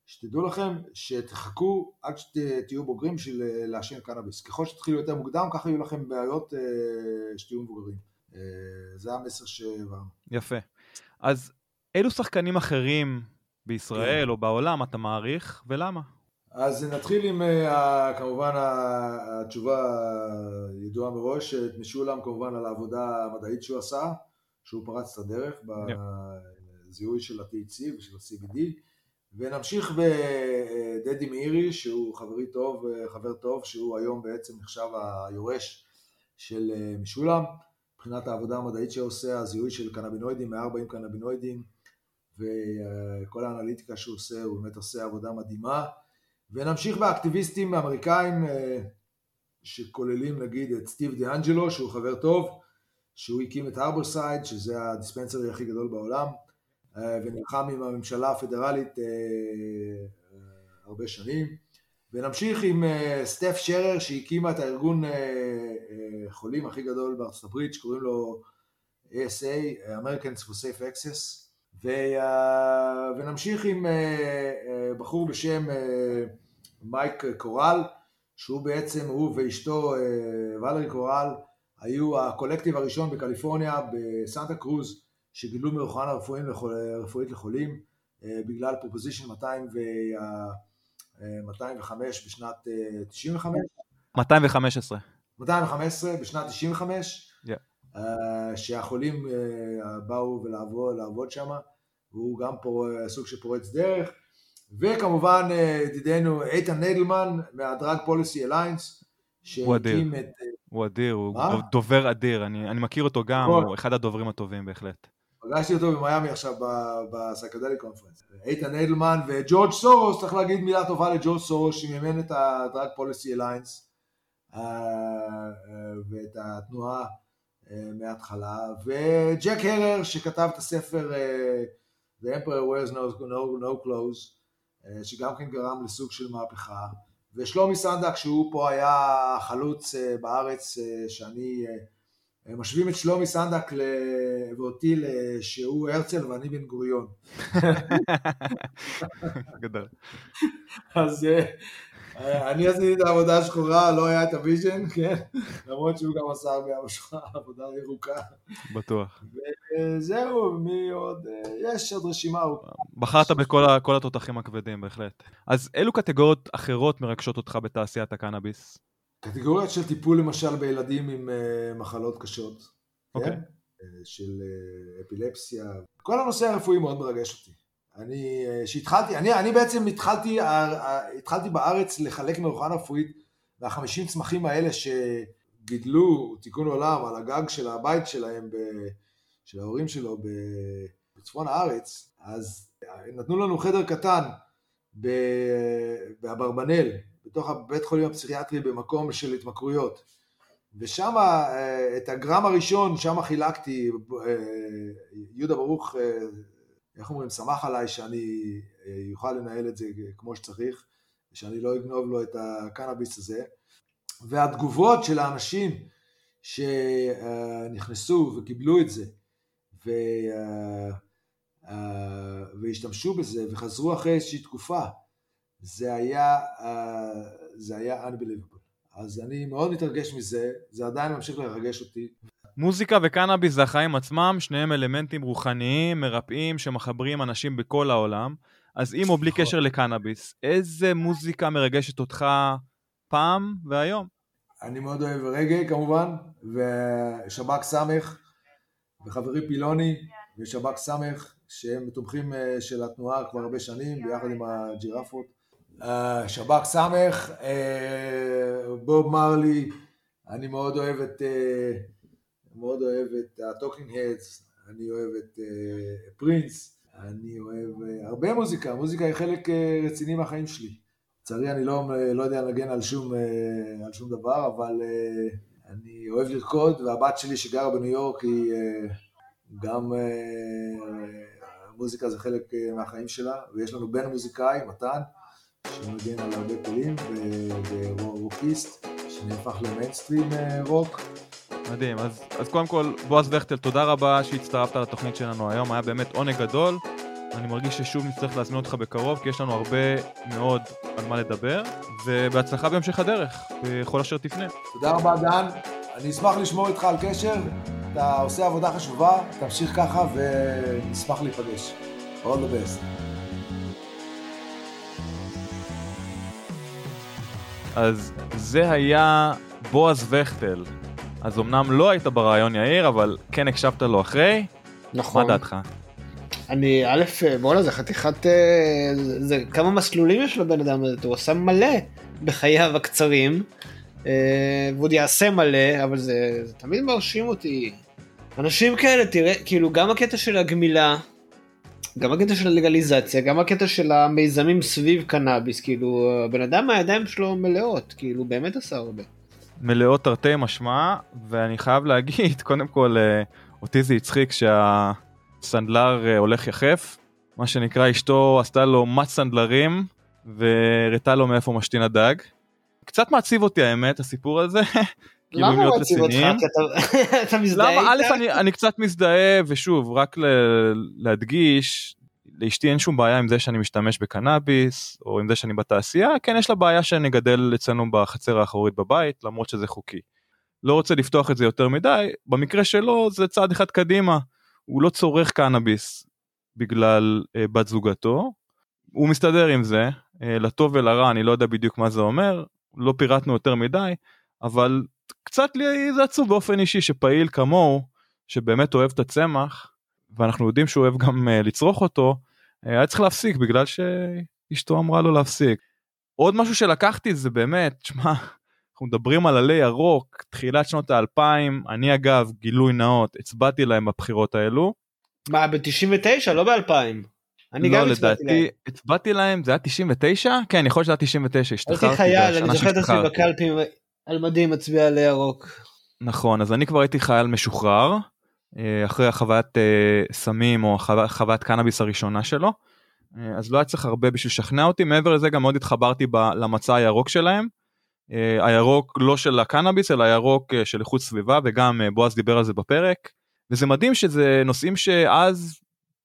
שתדעו לכם שתחכו עד שתהיו בוגרים בשביל אה, לעשן קנאביס. ככל שתתחילו יותר מוקדם, ככה יהיו לכם בעיות שתהיו מבוגרים. אה, זה המסר שהעברנו. יפה. אז אילו שחקנים אחרים בישראל כן. או בעולם אתה מעריך, ולמה? אז נתחיל עם uh, כמובן התשובה הידועה מראש, את משולם כמובן על העבודה המדעית שהוא עשה, שהוא פרץ את הדרך בזיהוי של ה-THC ושל ה-CBD, ונמשיך בדדי מאירי שהוא חברי טוב, חבר טוב, שהוא היום בעצם נחשב היורש של אה, משולם. מבחינת העבודה המדעית שעושה, הזיהוי של קנבינואידים, 140 קנבינואידים, וכל האנליטיקה שהוא עושה, הוא באמת עושה עבודה מדהימה. ונמשיך באקטיביסטים האמריקאים, אה, שכוללים נגיד את סטיב דיאנג'לו, שהוא חבר טוב, שהוא הקים את הרברסייד, שזה הדיספנסרי הכי גדול בעולם, אה, ונלחם עם הממשלה הפדרלית אה, הרבה שנים. ונמשיך עם uh, סטף שרר שהקימה את הארגון uh, uh, חולים הכי גדול בארצות הברית שקוראים לו ASA, Americans for Safe Access, ו, ונמשיך עם בחור בשם מייק קורל, שהוא בעצם, הוא ואשתו ולרי קורל, היו הקולקטיב הראשון בקליפורניה בסנטה קרוז שגידלו מרוחנה רפואית לחולים בגלל פרופוזישן 205 בשנת 95. 215. 215 בשנת 95, yeah. uh, שהחולים uh, באו ולעבוד, לעבוד שם, והוא גם פור, סוג של פורץ דרך, וכמובן ידידנו איתן נדלמן מה Drug Policy Alliance, שהקים את... הוא אדיר, הוא מה? דובר אדיר, אני, אני מכיר אותו גם, נכון. הוא אחד הדוברים הטובים בהחלט. פגשתי אותו במיאמי עכשיו ב psychedelic conference. איתן נדלמן וג'ורג' סורוס, צריך להגיד מילה טובה לג'ורג' סורוס, שמימן את ה Drug Policy Alliance. אה, אה, ואת התנועה אה, מההתחלה, וג'ק הרר שכתב את הספר The Emperor Wears No, no, no Clothes, שגם כן גרם לסוג של מהפכה, ושלומי סנדק שהוא פה היה חלוץ בארץ שאני משווים את שלומי סנדק ואותי שהוא הרצל ואני בן גוריון. גדול. אז אני עשיתי את העבודה השחורה, לא היה את ה vision, כן? למרות שהוא גם עשה הרבה עבודה ירוקה. בטוח. וזהו, מי עוד? יש עוד רשימה. בחרת בכל התותחים הכבדים, בהחלט. אז אילו קטגוריות אחרות מרגשות אותך בתעשיית הקנאביס? קטגוריות של טיפול למשל בילדים עם אה, מחלות קשות. אוקיי. כן? אה, של אה, אפילפסיה. כל הנושא הרפואי מאוד מרגש אותי. אני, שהתחלתי, אני, אני בעצם התחלתי, התחלתי בארץ לחלק מרוחנה רפואית מהחמישים צמחים האלה שגידלו תיקון עולם על הגג של הבית שלהם, ב, של ההורים שלו בצפון הארץ, אז נתנו לנו חדר קטן באברבנל, בתוך הבית חולים הפסיכיאטרי במקום של התמכרויות. ושם אה, את הגרם הראשון, שם חילקתי, אה, יהודה ברוך איך אומרים, שמח עליי שאני אוכל אה, לנהל את זה כמו שצריך, ושאני לא אגנוב לו את הקנאביס הזה. והתגובות של האנשים שנכנסו וקיבלו את זה, ו... אה, אה, והשתמשו בזה וחזרו אחרי איזושהי תקופה, זה היה, זה היה unbelievable. אז אני מאוד מתרגש מזה, זה עדיין ממשיך לרגש אותי. מוזיקה וקנאביס זה החיים עצמם, שניהם אלמנטים רוחניים, מרפאים, שמחברים אנשים בכל העולם. אז עם או בלי נכון. קשר לקנאביס, איזה מוזיקה מרגשת אותך פעם והיום? אני מאוד אוהב רגע כמובן, ושב"כ סמך, וחברי פילוני, ושב"כ סמך, שהם תומכים אה, של התנועה כבר הרבה שנים, ביחד עם הג'ירפות. אה, שב"כ סמך, אה, בוב מרלי, אני מאוד אוהב את מאוד אוהב את ה-Talking Heads, אני אוהב את פרינס, אני אוהב הרבה מוזיקה, מוזיקה היא חלק רציני מהחיים שלי. לצערי אני לא, לא יודע לנגן על שום, על שום דבר, אבל אני אוהב לרקוד, והבת שלי שגרה בניו יורק היא גם מוזיקה זה חלק מהחיים שלה, ויש לנו בן מוזיקאי, מתן, שמנגן על הרבה כלים, ורוקיסט, שנהפך למיינסטרים רוק. מדהים, אז, אז קודם כל, בועז וכטל, תודה רבה שהצטרפת לתוכנית שלנו היום, היה באמת עונג גדול. אני מרגיש ששוב נצטרך להזמין אותך בקרוב, כי יש לנו הרבה מאוד על מה לדבר, ובהצלחה בהמשך הדרך, בכל אשר תפנה. תודה רבה, דן. אני אשמח לשמור איתך על קשר, אתה עושה עבודה חשובה, תמשיך ככה ונשמח להיפגש. All the best. אז זה היה בועז וכטל, אז אמנם לא היית ברעיון יאיר, אבל כן הקשבת לו אחרי. נכון. מה דעתך? אני, א', בואנה זה חתיכת, אה, זה כמה מסלולים יש לבן אדם הזה, הוא עושה מלא בחייו הקצרים, אה, ועוד יעשה מלא, אבל זה, זה תמיד מרשים אותי. אנשים כאלה, תראה, כאילו גם הקטע של הגמילה, גם הקטע של הלגליזציה, גם הקטע של המיזמים סביב קנאביס, כאילו, הבן אדם הידיים שלו מלאות, כאילו, באמת עשה הרבה. מלאות תרתי משמע, ואני חייב להגיד, קודם כל, אה, אותי זה הצחיק שהסנדלר אה, הולך יחף, מה שנקרא אשתו עשתה לו מט סנדלרים והראתה לו מאיפה משתין הדג. קצת מעציב אותי האמת הסיפור הזה, למה להיות הוא מעציב אותך? רציניים. כי אתה- אתה מזדהה למה? א', איתה? אני, אני קצת מזדהה, ושוב, רק ל, להדגיש, לאשתי אין שום בעיה עם זה שאני משתמש בקנאביס, או עם זה שאני בתעשייה, כן יש לה בעיה שנגדל אצלנו בחצר האחורית בבית, למרות שזה חוקי. לא רוצה לפתוח את זה יותר מדי, במקרה שלו זה צעד אחד קדימה, הוא לא צורך קנאביס בגלל אה, בת זוגתו, הוא מסתדר עם זה, אה, לטוב ולרע, אני לא יודע בדיוק מה זה אומר, לא פירטנו יותר מדי, אבל קצת לי זה עצוב באופן אישי שפעיל כמוהו, שבאמת אוהב את הצמח, ואנחנו יודעים שהוא אוהב גם uh, לצרוך אותו, uh, היה צריך להפסיק בגלל שאשתו אמרה לו להפסיק. עוד משהו שלקחתי זה באמת, שמע, אנחנו מדברים על עלי ירוק, תחילת שנות האלפיים, אני אגב, גילוי נאות, הצבעתי להם בבחירות האלו. מה, ב-99? לא ב-2000. אני לא, גם הצבעתי להם. לדעתי, הצבעתי להם, זה היה 99? כן, יכול להיות שזה היה 99, השתחררתי. הייתי חייל, אני זוכר את עצמי. בקלפי על מדים מצביע על ירוק. נכון, אז אני כבר הייתי חייל משוחרר, אה, אחרי החוויית אה, סמים או חוויית קנאביס הראשונה שלו, אה, אז לא היה צריך הרבה בשביל לשכנע אותי, מעבר לזה גם מאוד התחברתי למצע הירוק שלהם, הירוק לא של הקנאביס אלא הירוק של איכות סביבה וגם בועז דיבר על זה בפרק, וזה מדהים שזה נושאים שאז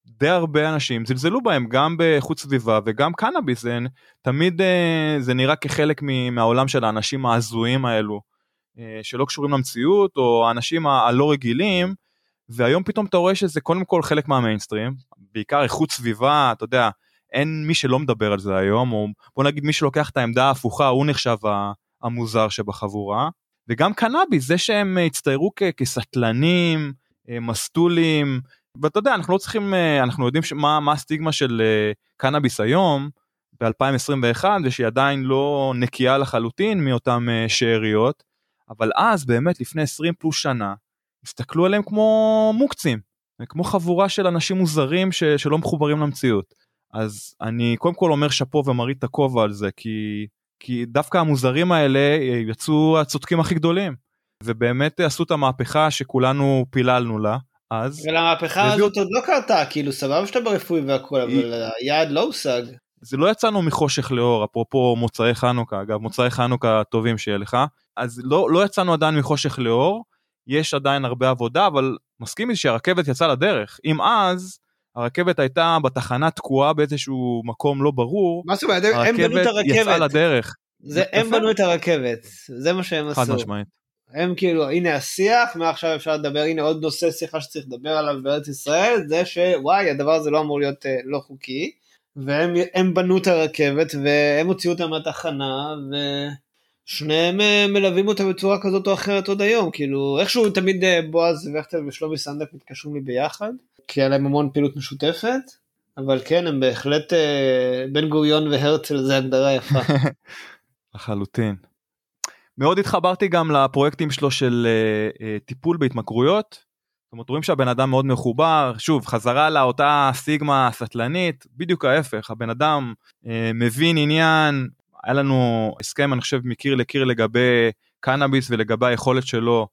די הרבה אנשים זלזלו בהם גם באיכות סביבה וגם קנאביס, זה תמיד אה, זה נראה כחלק מהעולם של האנשים ההזויים האלו. אה, שלא קשורים למציאות או האנשים הלא רגילים והיום פתאום אתה רואה שזה קודם כל חלק מהמיינסטרים בעיקר איכות סביבה אתה יודע אין מי שלא מדבר על זה היום או בוא נגיד מי שלוקח את העמדה ההפוכה הוא נחשב המוזר שבחבורה וגם קנאביס זה שהם הצטיירו כסטלנים אה, מסטולים ואתה יודע אנחנו לא צריכים אה, אנחנו יודעים שמה מה הסטיגמה של אה, קנאביס היום ב-2021 ושהיא עדיין לא נקייה לחלוטין מאותן אה, שאריות. אבל אז באמת לפני 20 פלוס שנה הסתכלו עליהם כמו מוקצים כמו חבורה של אנשים מוזרים ש, שלא מחוברים למציאות. אז אני קודם כל אומר שאפו ומרעיד את הכובע על זה כי כי דווקא המוזרים האלה יצאו הצודקים הכי גדולים ובאמת עשו את המהפכה שכולנו פיללנו לה אז אבל המהפכה הזאת עוד לא קרתה, כאילו סבבה שאתה ברפואי והכל, אבל היעד לא הושג. זה לא יצאנו מחושך לאור אפרופו מוצאי חנוכה אגב מוצאי חנוכה טובים שיהיה לך אז לא לא יצאנו עדיין מחושך לאור יש עדיין הרבה עבודה אבל מסכים איתי שהרכבת יצאה לדרך אם אז הרכבת הייתה בתחנה תקועה באיזשהו מקום לא ברור מה זאת אומרת, הם- בנו את הרכבת יצאה הרכבת. לדרך זה- הם. בנו את הרכבת, זה מה שהם חד עשו. משמעית הם כאילו, הנה השיח, מעכשיו אפשר לדבר, הנה עוד נושא שיחה שצריך לדבר עליו בארץ ישראל, זה שוואי, הדבר הזה לא אמור להיות אה, לא חוקי, והם הם בנו את הרכבת, והם הוציאו אותה מהתחנה, ושניהם אה, מלווים אותה בצורה כזאת או אחרת עוד היום, כאילו, איכשהו תמיד אה, בועז וכטל ושלומי סנדק מתקשרים לי ביחד, כי היה להם המון פעילות משותפת, אבל כן, הם בהחלט, אה, בן גוריון והרצל זה הגדרה יפה. לחלוטין. מאוד התחברתי גם לפרויקטים שלו של אה, אה, טיפול בהתמכרויות. זאת אומרת רואים שהבן אדם מאוד מחובר שוב חזרה לאותה סיגמה סטלנית בדיוק ההפך הבן אדם אה, מבין עניין היה לנו הסכם אני חושב מקיר לקיר לגבי קנאביס ולגבי היכולת שלו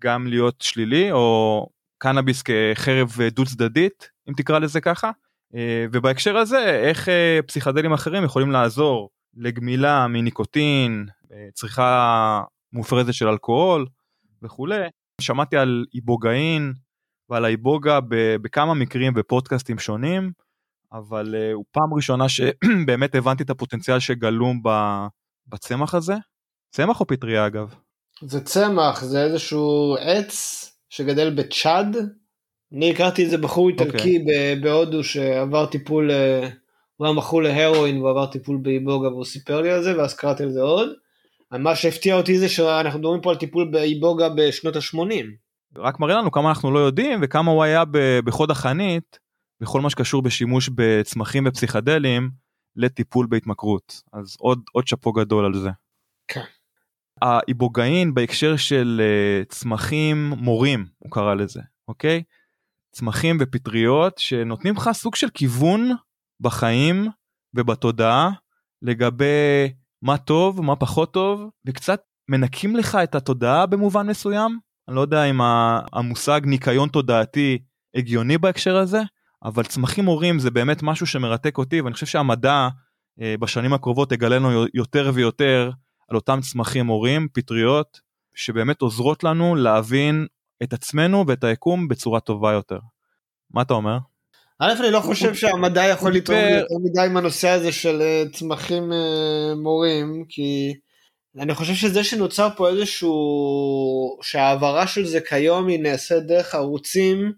גם להיות שלילי או קנאביס כחרב דו צדדית אם תקרא לזה ככה אה, ובהקשר הזה איך אה, פסיכדלים אחרים יכולים לעזור לגמילה מניקוטין צריכה מופרזת של אלכוהול וכולי. שמעתי על איבוגאין ועל האיבוגה בכמה מקרים בפודקאסטים שונים אבל uh, הוא פעם ראשונה שבאמת הבנתי את הפוטנציאל שגלום בצמח הזה. צמח או פטריה אגב? זה צמח, זה איזשהו עץ שגדל בצ'אד. אני הכרתי איזה בחור איטלקי ב- בהודו שעבר טיפול, אה, הוא היה מכור להרואין ועבר טיפול באיבוגה והוא סיפר לי על זה ואז קראתי על זה עוד. מה שהפתיע אותי זה שאנחנו מדברים פה על טיפול באיבוגה בשנות ה-80. רק מראה לנו כמה אנחנו לא יודעים וכמה הוא היה בחוד החנית בכל מה שקשור בשימוש בצמחים ופסיכדלים לטיפול בהתמכרות אז עוד עוד שאפו גדול על זה. כן. האיבוגאין בהקשר של uh, צמחים מורים הוא קרא לזה אוקיי צמחים ופטריות שנותנים לך סוג של כיוון בחיים ובתודעה לגבי מה טוב מה פחות טוב וקצת מנקים לך את התודעה במובן מסוים אני לא יודע אם המושג ניקיון תודעתי הגיוני בהקשר הזה אבל צמחים מורים זה באמת משהו שמרתק אותי ואני חושב שהמדע אה, בשנים הקרובות יגלה לנו יותר ויותר על אותם צמחים מורים פטריות שבאמת עוזרות לנו להבין את עצמנו ואת היקום בצורה טובה יותר. מה אתה אומר? א', אני לא חושב שהמדע יכול לתרום יותר מדי עם הנושא הזה של אה, צמחים אה, מורים, כי אני חושב שזה שנוצר פה איזשהו, שההעברה של זה כיום היא נעשית דרך ערוצים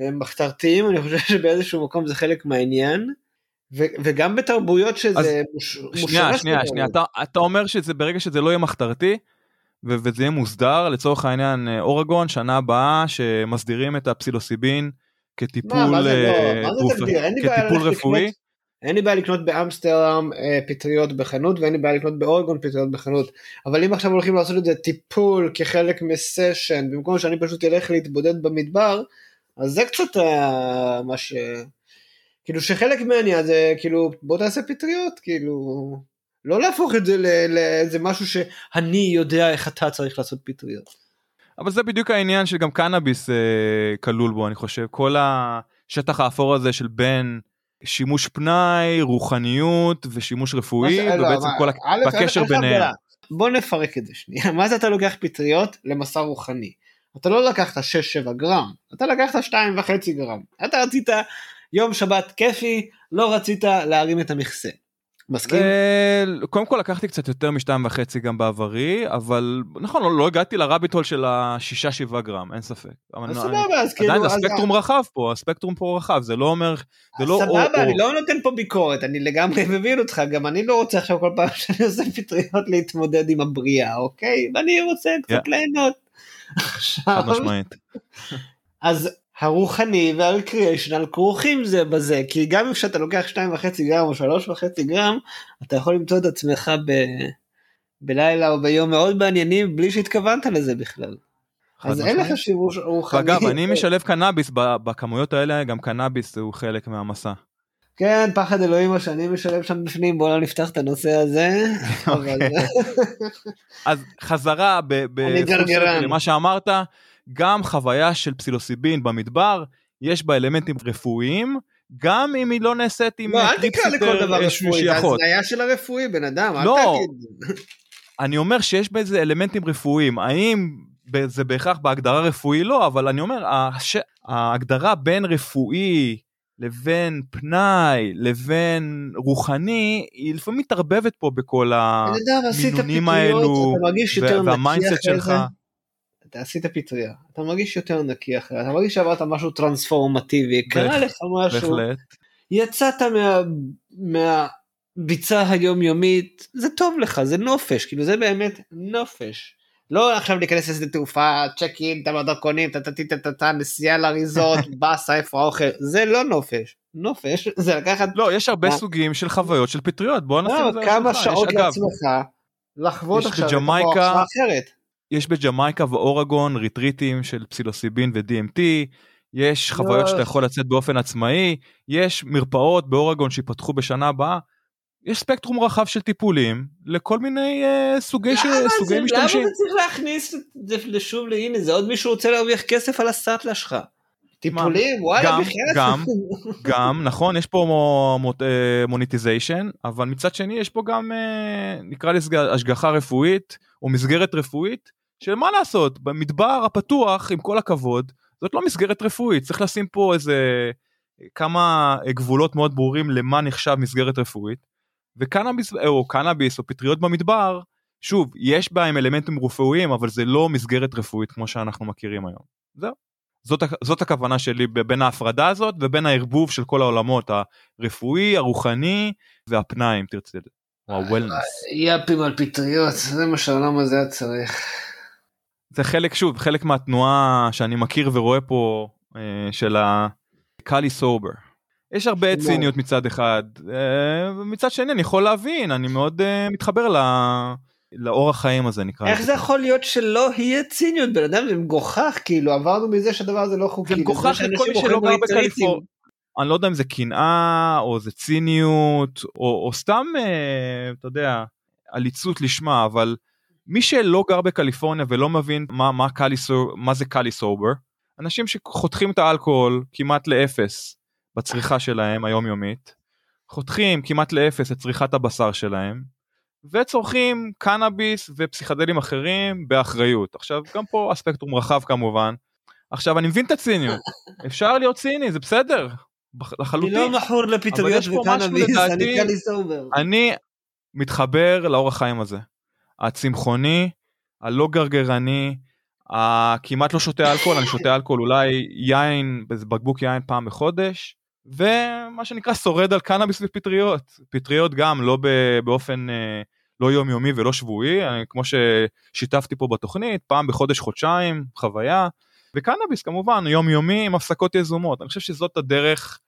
אה, מחתרתיים, אני חושב שבאיזשהו מקום זה חלק מהעניין, ו- וגם בתרבויות שזה מוש- שנייה, מושרש שנייה. שנייה, אתה, אתה אומר שזה ברגע שזה לא יהיה מחתרתי ו- וזה יהיה מוסדר, לצורך העניין אורגון, שנה הבאה, שמסדירים את הפסילוסיבין כטיפול, רפואי. אין לי בעיה לקנות באמסטרדם אה, פטריות בחנות ואין לי בעיה לקנות באורגון פטריות בחנות אבל אם עכשיו הולכים לעשות את זה טיפול כחלק מסשן במקום שאני פשוט אלך להתבודד במדבר אז זה קצת אה, מה ש... כאילו שחלק מהעניין זה כאילו בוא תעשה פטריות כאילו לא להפוך את זה לאיזה משהו שאני יודע איך אתה צריך לעשות פטריות. אבל זה בדיוק העניין שגם קנאביס אה, כלול בו, אני חושב. כל השטח האפור הזה של בין שימוש פנאי, רוחניות ושימוש רפואי, זה- לא, ובעצם מה, כל א', הקשר איך ביניהם. ההבדלה? בוא נפרק את זה שנייה, מה זה אתה לוקח פטריות למסע רוחני? אתה לא לקחת 6-7 גרם, אתה לקחת 2.5 גרם. אתה רצית יום שבת כיפי, לא רצית להרים את המכסה. מסכים? קודם כל לקחתי קצת יותר משתיים וחצי גם בעברי, אבל נכון, לא, לא הגעתי לרביט הול של השישה שבעה גרם, אין ספק. אז סבבה, אז כאילו... עדיין הספקטרום רחב פה, הספקטרום פה רחב, זה לא אומר, זה לא סבבה, אני. לא נותן פה ביקורת, אני לגמרי מבין אותך, גם אני לא רוצה עכשיו כל פעם שאני עושה פטריות להתמודד עם הבריאה, אוקיי? ואני רוצה קצת ליהנות. חד משמעית. אז הרוחני והרקריאיישנל כרוכים זה בזה, כי גם אם כשאתה לוקח 2.5 גרם או 3.5 גרם, אתה יכול למצוא את עצמך ב... בלילה או ביום מאוד מעניינים בלי שהתכוונת לזה בכלל. אז אין. לך שימוש רוחני. ואגב, אני משלב קנאביס בכמויות האלה, גם קנאביס הוא חלק מהמסע. כן, פחד אלוהים מה שאני משלב שם בפנים, בוא לא נפתח את הנושא הזה. אבל- אז חזרה ב- אני גרגרן. למה שאמרת, גם חוויה של פסילוסיבין במדבר, יש בה אלמנטים רפואיים, גם אם היא לא נעשית עם לא, אל תקרא לכל דבר רפואי, זה. הזניה של הרפואי, בן אדם, אל לא. תגיד. אני אומר שיש בזה אלמנטים רפואיים, האם זה בהכרח בהגדרה רפואי? לא, אבל אני אומר, הש... ההגדרה בין רפואי לבין פנאי לבין רוחני, היא לפעמים מתערבבת פה בכל המינונים האלו, וה mindset שלך. אתה עשית פטריה, אתה מרגיש יותר נקי אחרי, אתה מרגיש שעברת משהו טרנספורמטיבי, קרה לך משהו, בהחלט. יצאת מה- מהביצה היומיומית, זה טוב לך, זה נופש, כאילו זה באמת נופש. לא עכשיו להיכנס לשדה תעופה, check in, אתה בדרכונים, טה טה טה טה טה, נסיעה לאריזות, באסה, איפה האוכל, זה לא נופש. נופש זה לקחת לא, יש הרבה? סוגים של חוויות של פטריות, בוא נשים לא, את זה כמה. יש, שעות לעצמך לחוות יש עכשיו את בג'מייקה- אחרת. יש בג'מייקה ואורגון ריטריטים של פסילוסיבין ו-DMT, יש חוויות לא. שאתה יכול לצאת באופן עצמאי, יש מרפאות באורגון שיפתחו בשנה הבאה, יש ספקטרום רחב של טיפולים לכל מיני אה, סוגי, ש... למה סוגי זה- משתמשים. למה אתה צריך להכניס את זה לשוב להנה זה עוד מישהו רוצה להרוויח כסף על הסאטלה שלך. טיפולים וואלה גם- בחייאת. גם. גם, נכון, יש פה monetization, אבל מצד שני יש פה גם, אה, נקרא לזה השגחה רפואית, או מסגרת רפואית, של מה לעשות, במדבר הפתוח, עם כל הכבוד, זאת לא מסגרת רפואית, צריך לשים פה איזה כמה גבולות מאוד ברורים למה נחשב מסגרת רפואית, וקנאביס, או קנאביס, או פטריות במדבר, שוב, יש בהם אלמנטים רפואיים, אבל זה לא מסגרת רפואית כמו שאנחנו מכירים היום. זהו. זאת, זאת הכוונה שלי בין ההפרדה הזאת ובין הערבוב של כל העולמות הרפואי, הרוחני והפנאי אם תרצה, או ה-wellness. יאפים על פטריות זה מה שהעולם הזה היה צריך. זה חלק, שוב, חלק מהתנועה שאני מכיר ורואה פה אה, של הקאלי סובר. יש הרבה לא. ציניות מצד אחד, אה, ומצד שני אני יכול להבין, אני מאוד אה, מתחבר ל... לאורח חיים הזה נקרא איך. זה יכול להיות שלא יהיה ציניות בן אדם זה מגוחך כאילו עברנו מזה שהדבר הזה לא חוקי. זה מגוחך לכל מי שלא גר. בקליפורניה. אני לא יודע אם זה קנאה או זה ציניות או, או סתם אה, אתה יודע עליצות לשמה אבל מי שלא גר בקליפורניה ולא מבין מה, מה, קאלי, סו- מה זה קאלי סובר אנשים שחותכים את האלכוהול כמעט לאפס בצריכה שלהם היומיומית חותכים כמעט לאפס את צריכת הבשר שלהם וצורכים קנאביס ופסיכדלים אחרים באחריות. עכשיו, גם פה הספקטרום רחב כמובן. עכשיו, אני מבין את הציניות, אפשר להיות ציני, זה בסדר, לחלוטין. אני לא מכור לפטריות וקנאביס, אני קלי סובר. אני מתחבר לאורח חיים הזה. הצמחוני, הלא גרגרני, הכמעט לא שותה אלכוהול, אני שותה אלכוהול אולי יין, בקבוק יין פעם בחודש, ומה שנקרא שורד על קנאביס ופטריות. פטריות גם לא באופן אה, לא יומיומי ולא שבועי, אני, כמו ששיתפתי פה בתוכנית, פעם בחודש חודשיים, חוויה, וקנאביס כמובן יומיומי עם הפסקות יזומות. אני חושב שזאת הדרך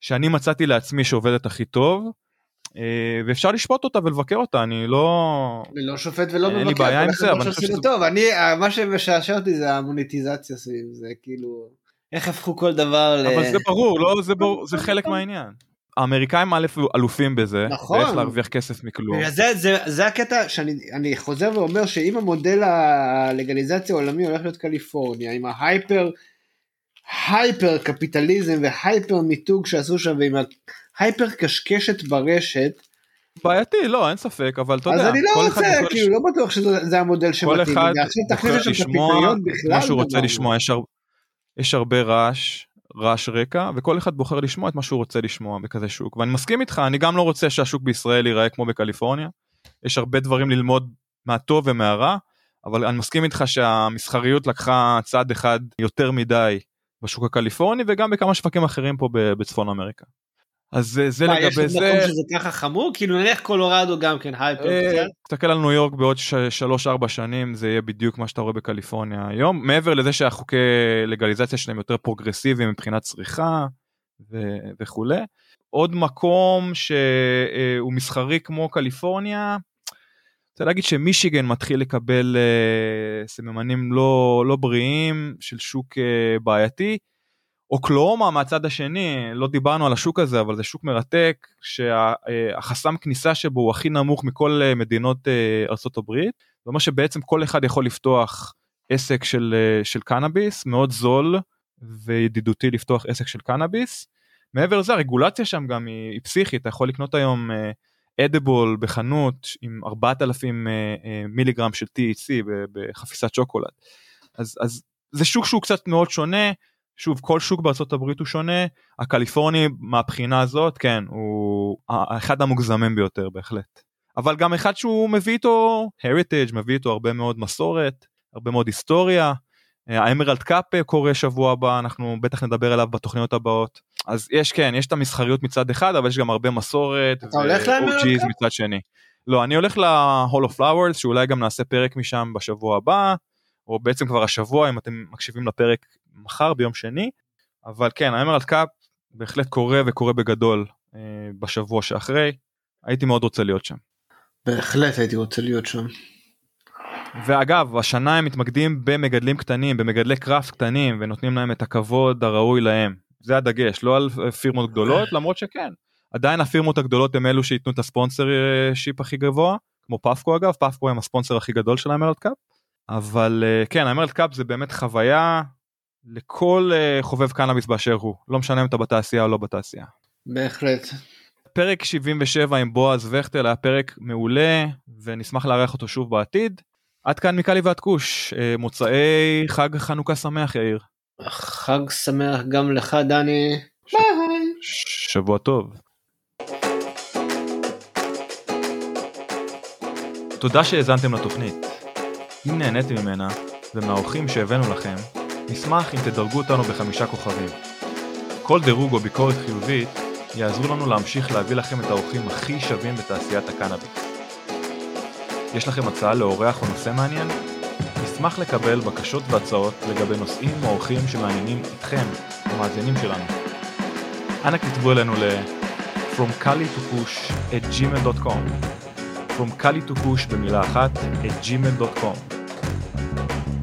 שאני מצאתי לעצמי שעובדת הכי טוב. אה, ואפשר לשפוט אותה ולבקר אותה אני לא אני לא שופט ולא מבקר אין לי בעיה עם זה אבל אני חושב שזה טוב אני מה שמשעשע אותי זה המוניטיזציה סביב זה כאילו איך הפכו כל דבר אבל ל... זה ברור לא זה ברור זה חלק מהעניין. האמריקאים א' אלופים בזה, נכון, ואיך להרוויח כסף מכלום. זה, זה, זה הקטע שאני חוזר ואומר שאם המודל הלגליזציה העולמי הולך להיות קליפורניה, עם ההייפר, הייפר קפיטליזם והייפר מיתוג שעשו שם, ועם ההייפר קשקשת ברשת, בעייתי, לא, אין ספק, אבל אתה יודע, אז אני לא רוצה, כאילו. לא בטוח שזה המודל שמתאים. כל אחד בוחר לשמוע מה שהוא רוצה לשמוע, יש, הר... יש הרבה רעש, רעש רקע וכל אחד בוחר לשמוע את מה שהוא רוצה לשמוע בכזה שוק ואני מסכים איתך אני גם לא רוצה שהשוק בישראל ייראה כמו בקליפורניה יש הרבה דברים ללמוד מהטוב ומהרע אבל אני מסכים איתך שהמסחריות לקחה צעד אחד יותר מדי בשוק הקליפורני וגם בכמה שווקים אחרים פה בצפון אמריקה. אז זה, לגבי זה. יש מקום שזה ככה חמור? כאילו נניח קולורדו גם כן hyper. אה, תסתכל על ניו יורק בעוד 3-4 שנים זה יהיה בדיוק מה שאתה רואה בקליפורניה היום מעבר לזה שהחוקי לגליזציה שלהם יותר פרוגרסיביים מבחינת צריכה וכולי. עוד מקום שהוא מסחרי כמו קליפורניה. רוצה להגיד שמישיגן מתחיל לקבל uh, סממנים לא, לא בריאים של שוק בעייתי. אוקלאומה מהצד השני, לא דיברנו על השוק הזה, אבל זה שוק מרתק, שהחסם כניסה שבו הוא הכי נמוך מכל אה, מדינות אה, ארה"ב, זה אומר שבעצם כל אחד יכול לפתוח עסק של, אה, של קנאביס, מאוד זול וידידותי לפתוח עסק של קנאביס. מעבר לזה הרגולציה שם גם היא, היא פסיכית, אתה יכול לקנות היום אדיבול בחנות עם 4,000 מיליגרם של THC בחפיסת שוקולד. אז, אז זה שוק שהוא קצת מאוד שונה. שוב כל שוק בארצות הברית הוא שונה הקליפורני מהבחינה הזאת כן הוא אחד המוגזמים ביותר בהחלט אבל גם אחד שהוא מביא איתו heritage מביא איתו הרבה מאוד מסורת הרבה מאוד היסטוריה האמרלד קאפ קורה שבוע הבא אנחנו בטח נדבר עליו בתוכניות הבאות אז יש כן יש את המסחריות מצד אחד אבל יש גם הרבה מסורת אתה הולך ל Emerald Cup? מצד שני. לא אני הולך ל-Hall of Flowers שאולי גם נעשה פרק משם בשבוע הבא או בעצם כבר השבוע אם אתם מקשיבים לפרק מחר ביום שני, אבל כן ה Emerald Cup בהחלט קורה וקורה בגדול אה, בשבוע שאחרי, הייתי מאוד רוצה להיות שם. בהחלט הייתי רוצה להיות שם. ואגב השנה הם מתמקדים במגדלים קטנים במגדלי craft קטנים ונותנים להם את הכבוד הראוי להם. זה הדגש לא על פירמות גדולות למרות שכן. עדיין הפירמות הגדולות הם אלו שייתנו את ה sponsorship הכי גבוה כמו Puffco אגב. Puffco הם הספונסר הכי גדול של ה Emerald Cup אבל אה, כן ה Emerald Cup זה באמת חוויה לכל אה, חובב קנאביס באשר הוא, לא משנה אם אתה בתעשייה או לא בתעשייה. בהחלט. פרק 77 עם בועז וכטל היה פרק מעולה ונשמח לארח אותו שוב בעתיד. עד כאן מקאלי ועד כוש, אה, מוצאי חג חנוכה שמח יאיר. חג שמח גם לך דני. ש... ביי. שבוע טוב. תודה שהאזנתם לתוכנית. אם נהניתם ממנה ומהאורחים שהבאנו לכם, נשמח אם תדרגו אותנו בחמישה כוכבים. כל דירוג או ביקורת חיובית יעזרו לנו להמשיך להביא לכם את האורחים הכי שווים בתעשיית הקנאביס. יש לכם הצעה לאורח או נושא מעניין? נשמח לקבל בקשות והצעות לגבי נושאים או אורחים שמעניינים אתכם, המאזינים שלנו. אנא כתבו אלינו ל- From Kali to Push at gmail.com From Kali to Push במילה אחת at gmail.com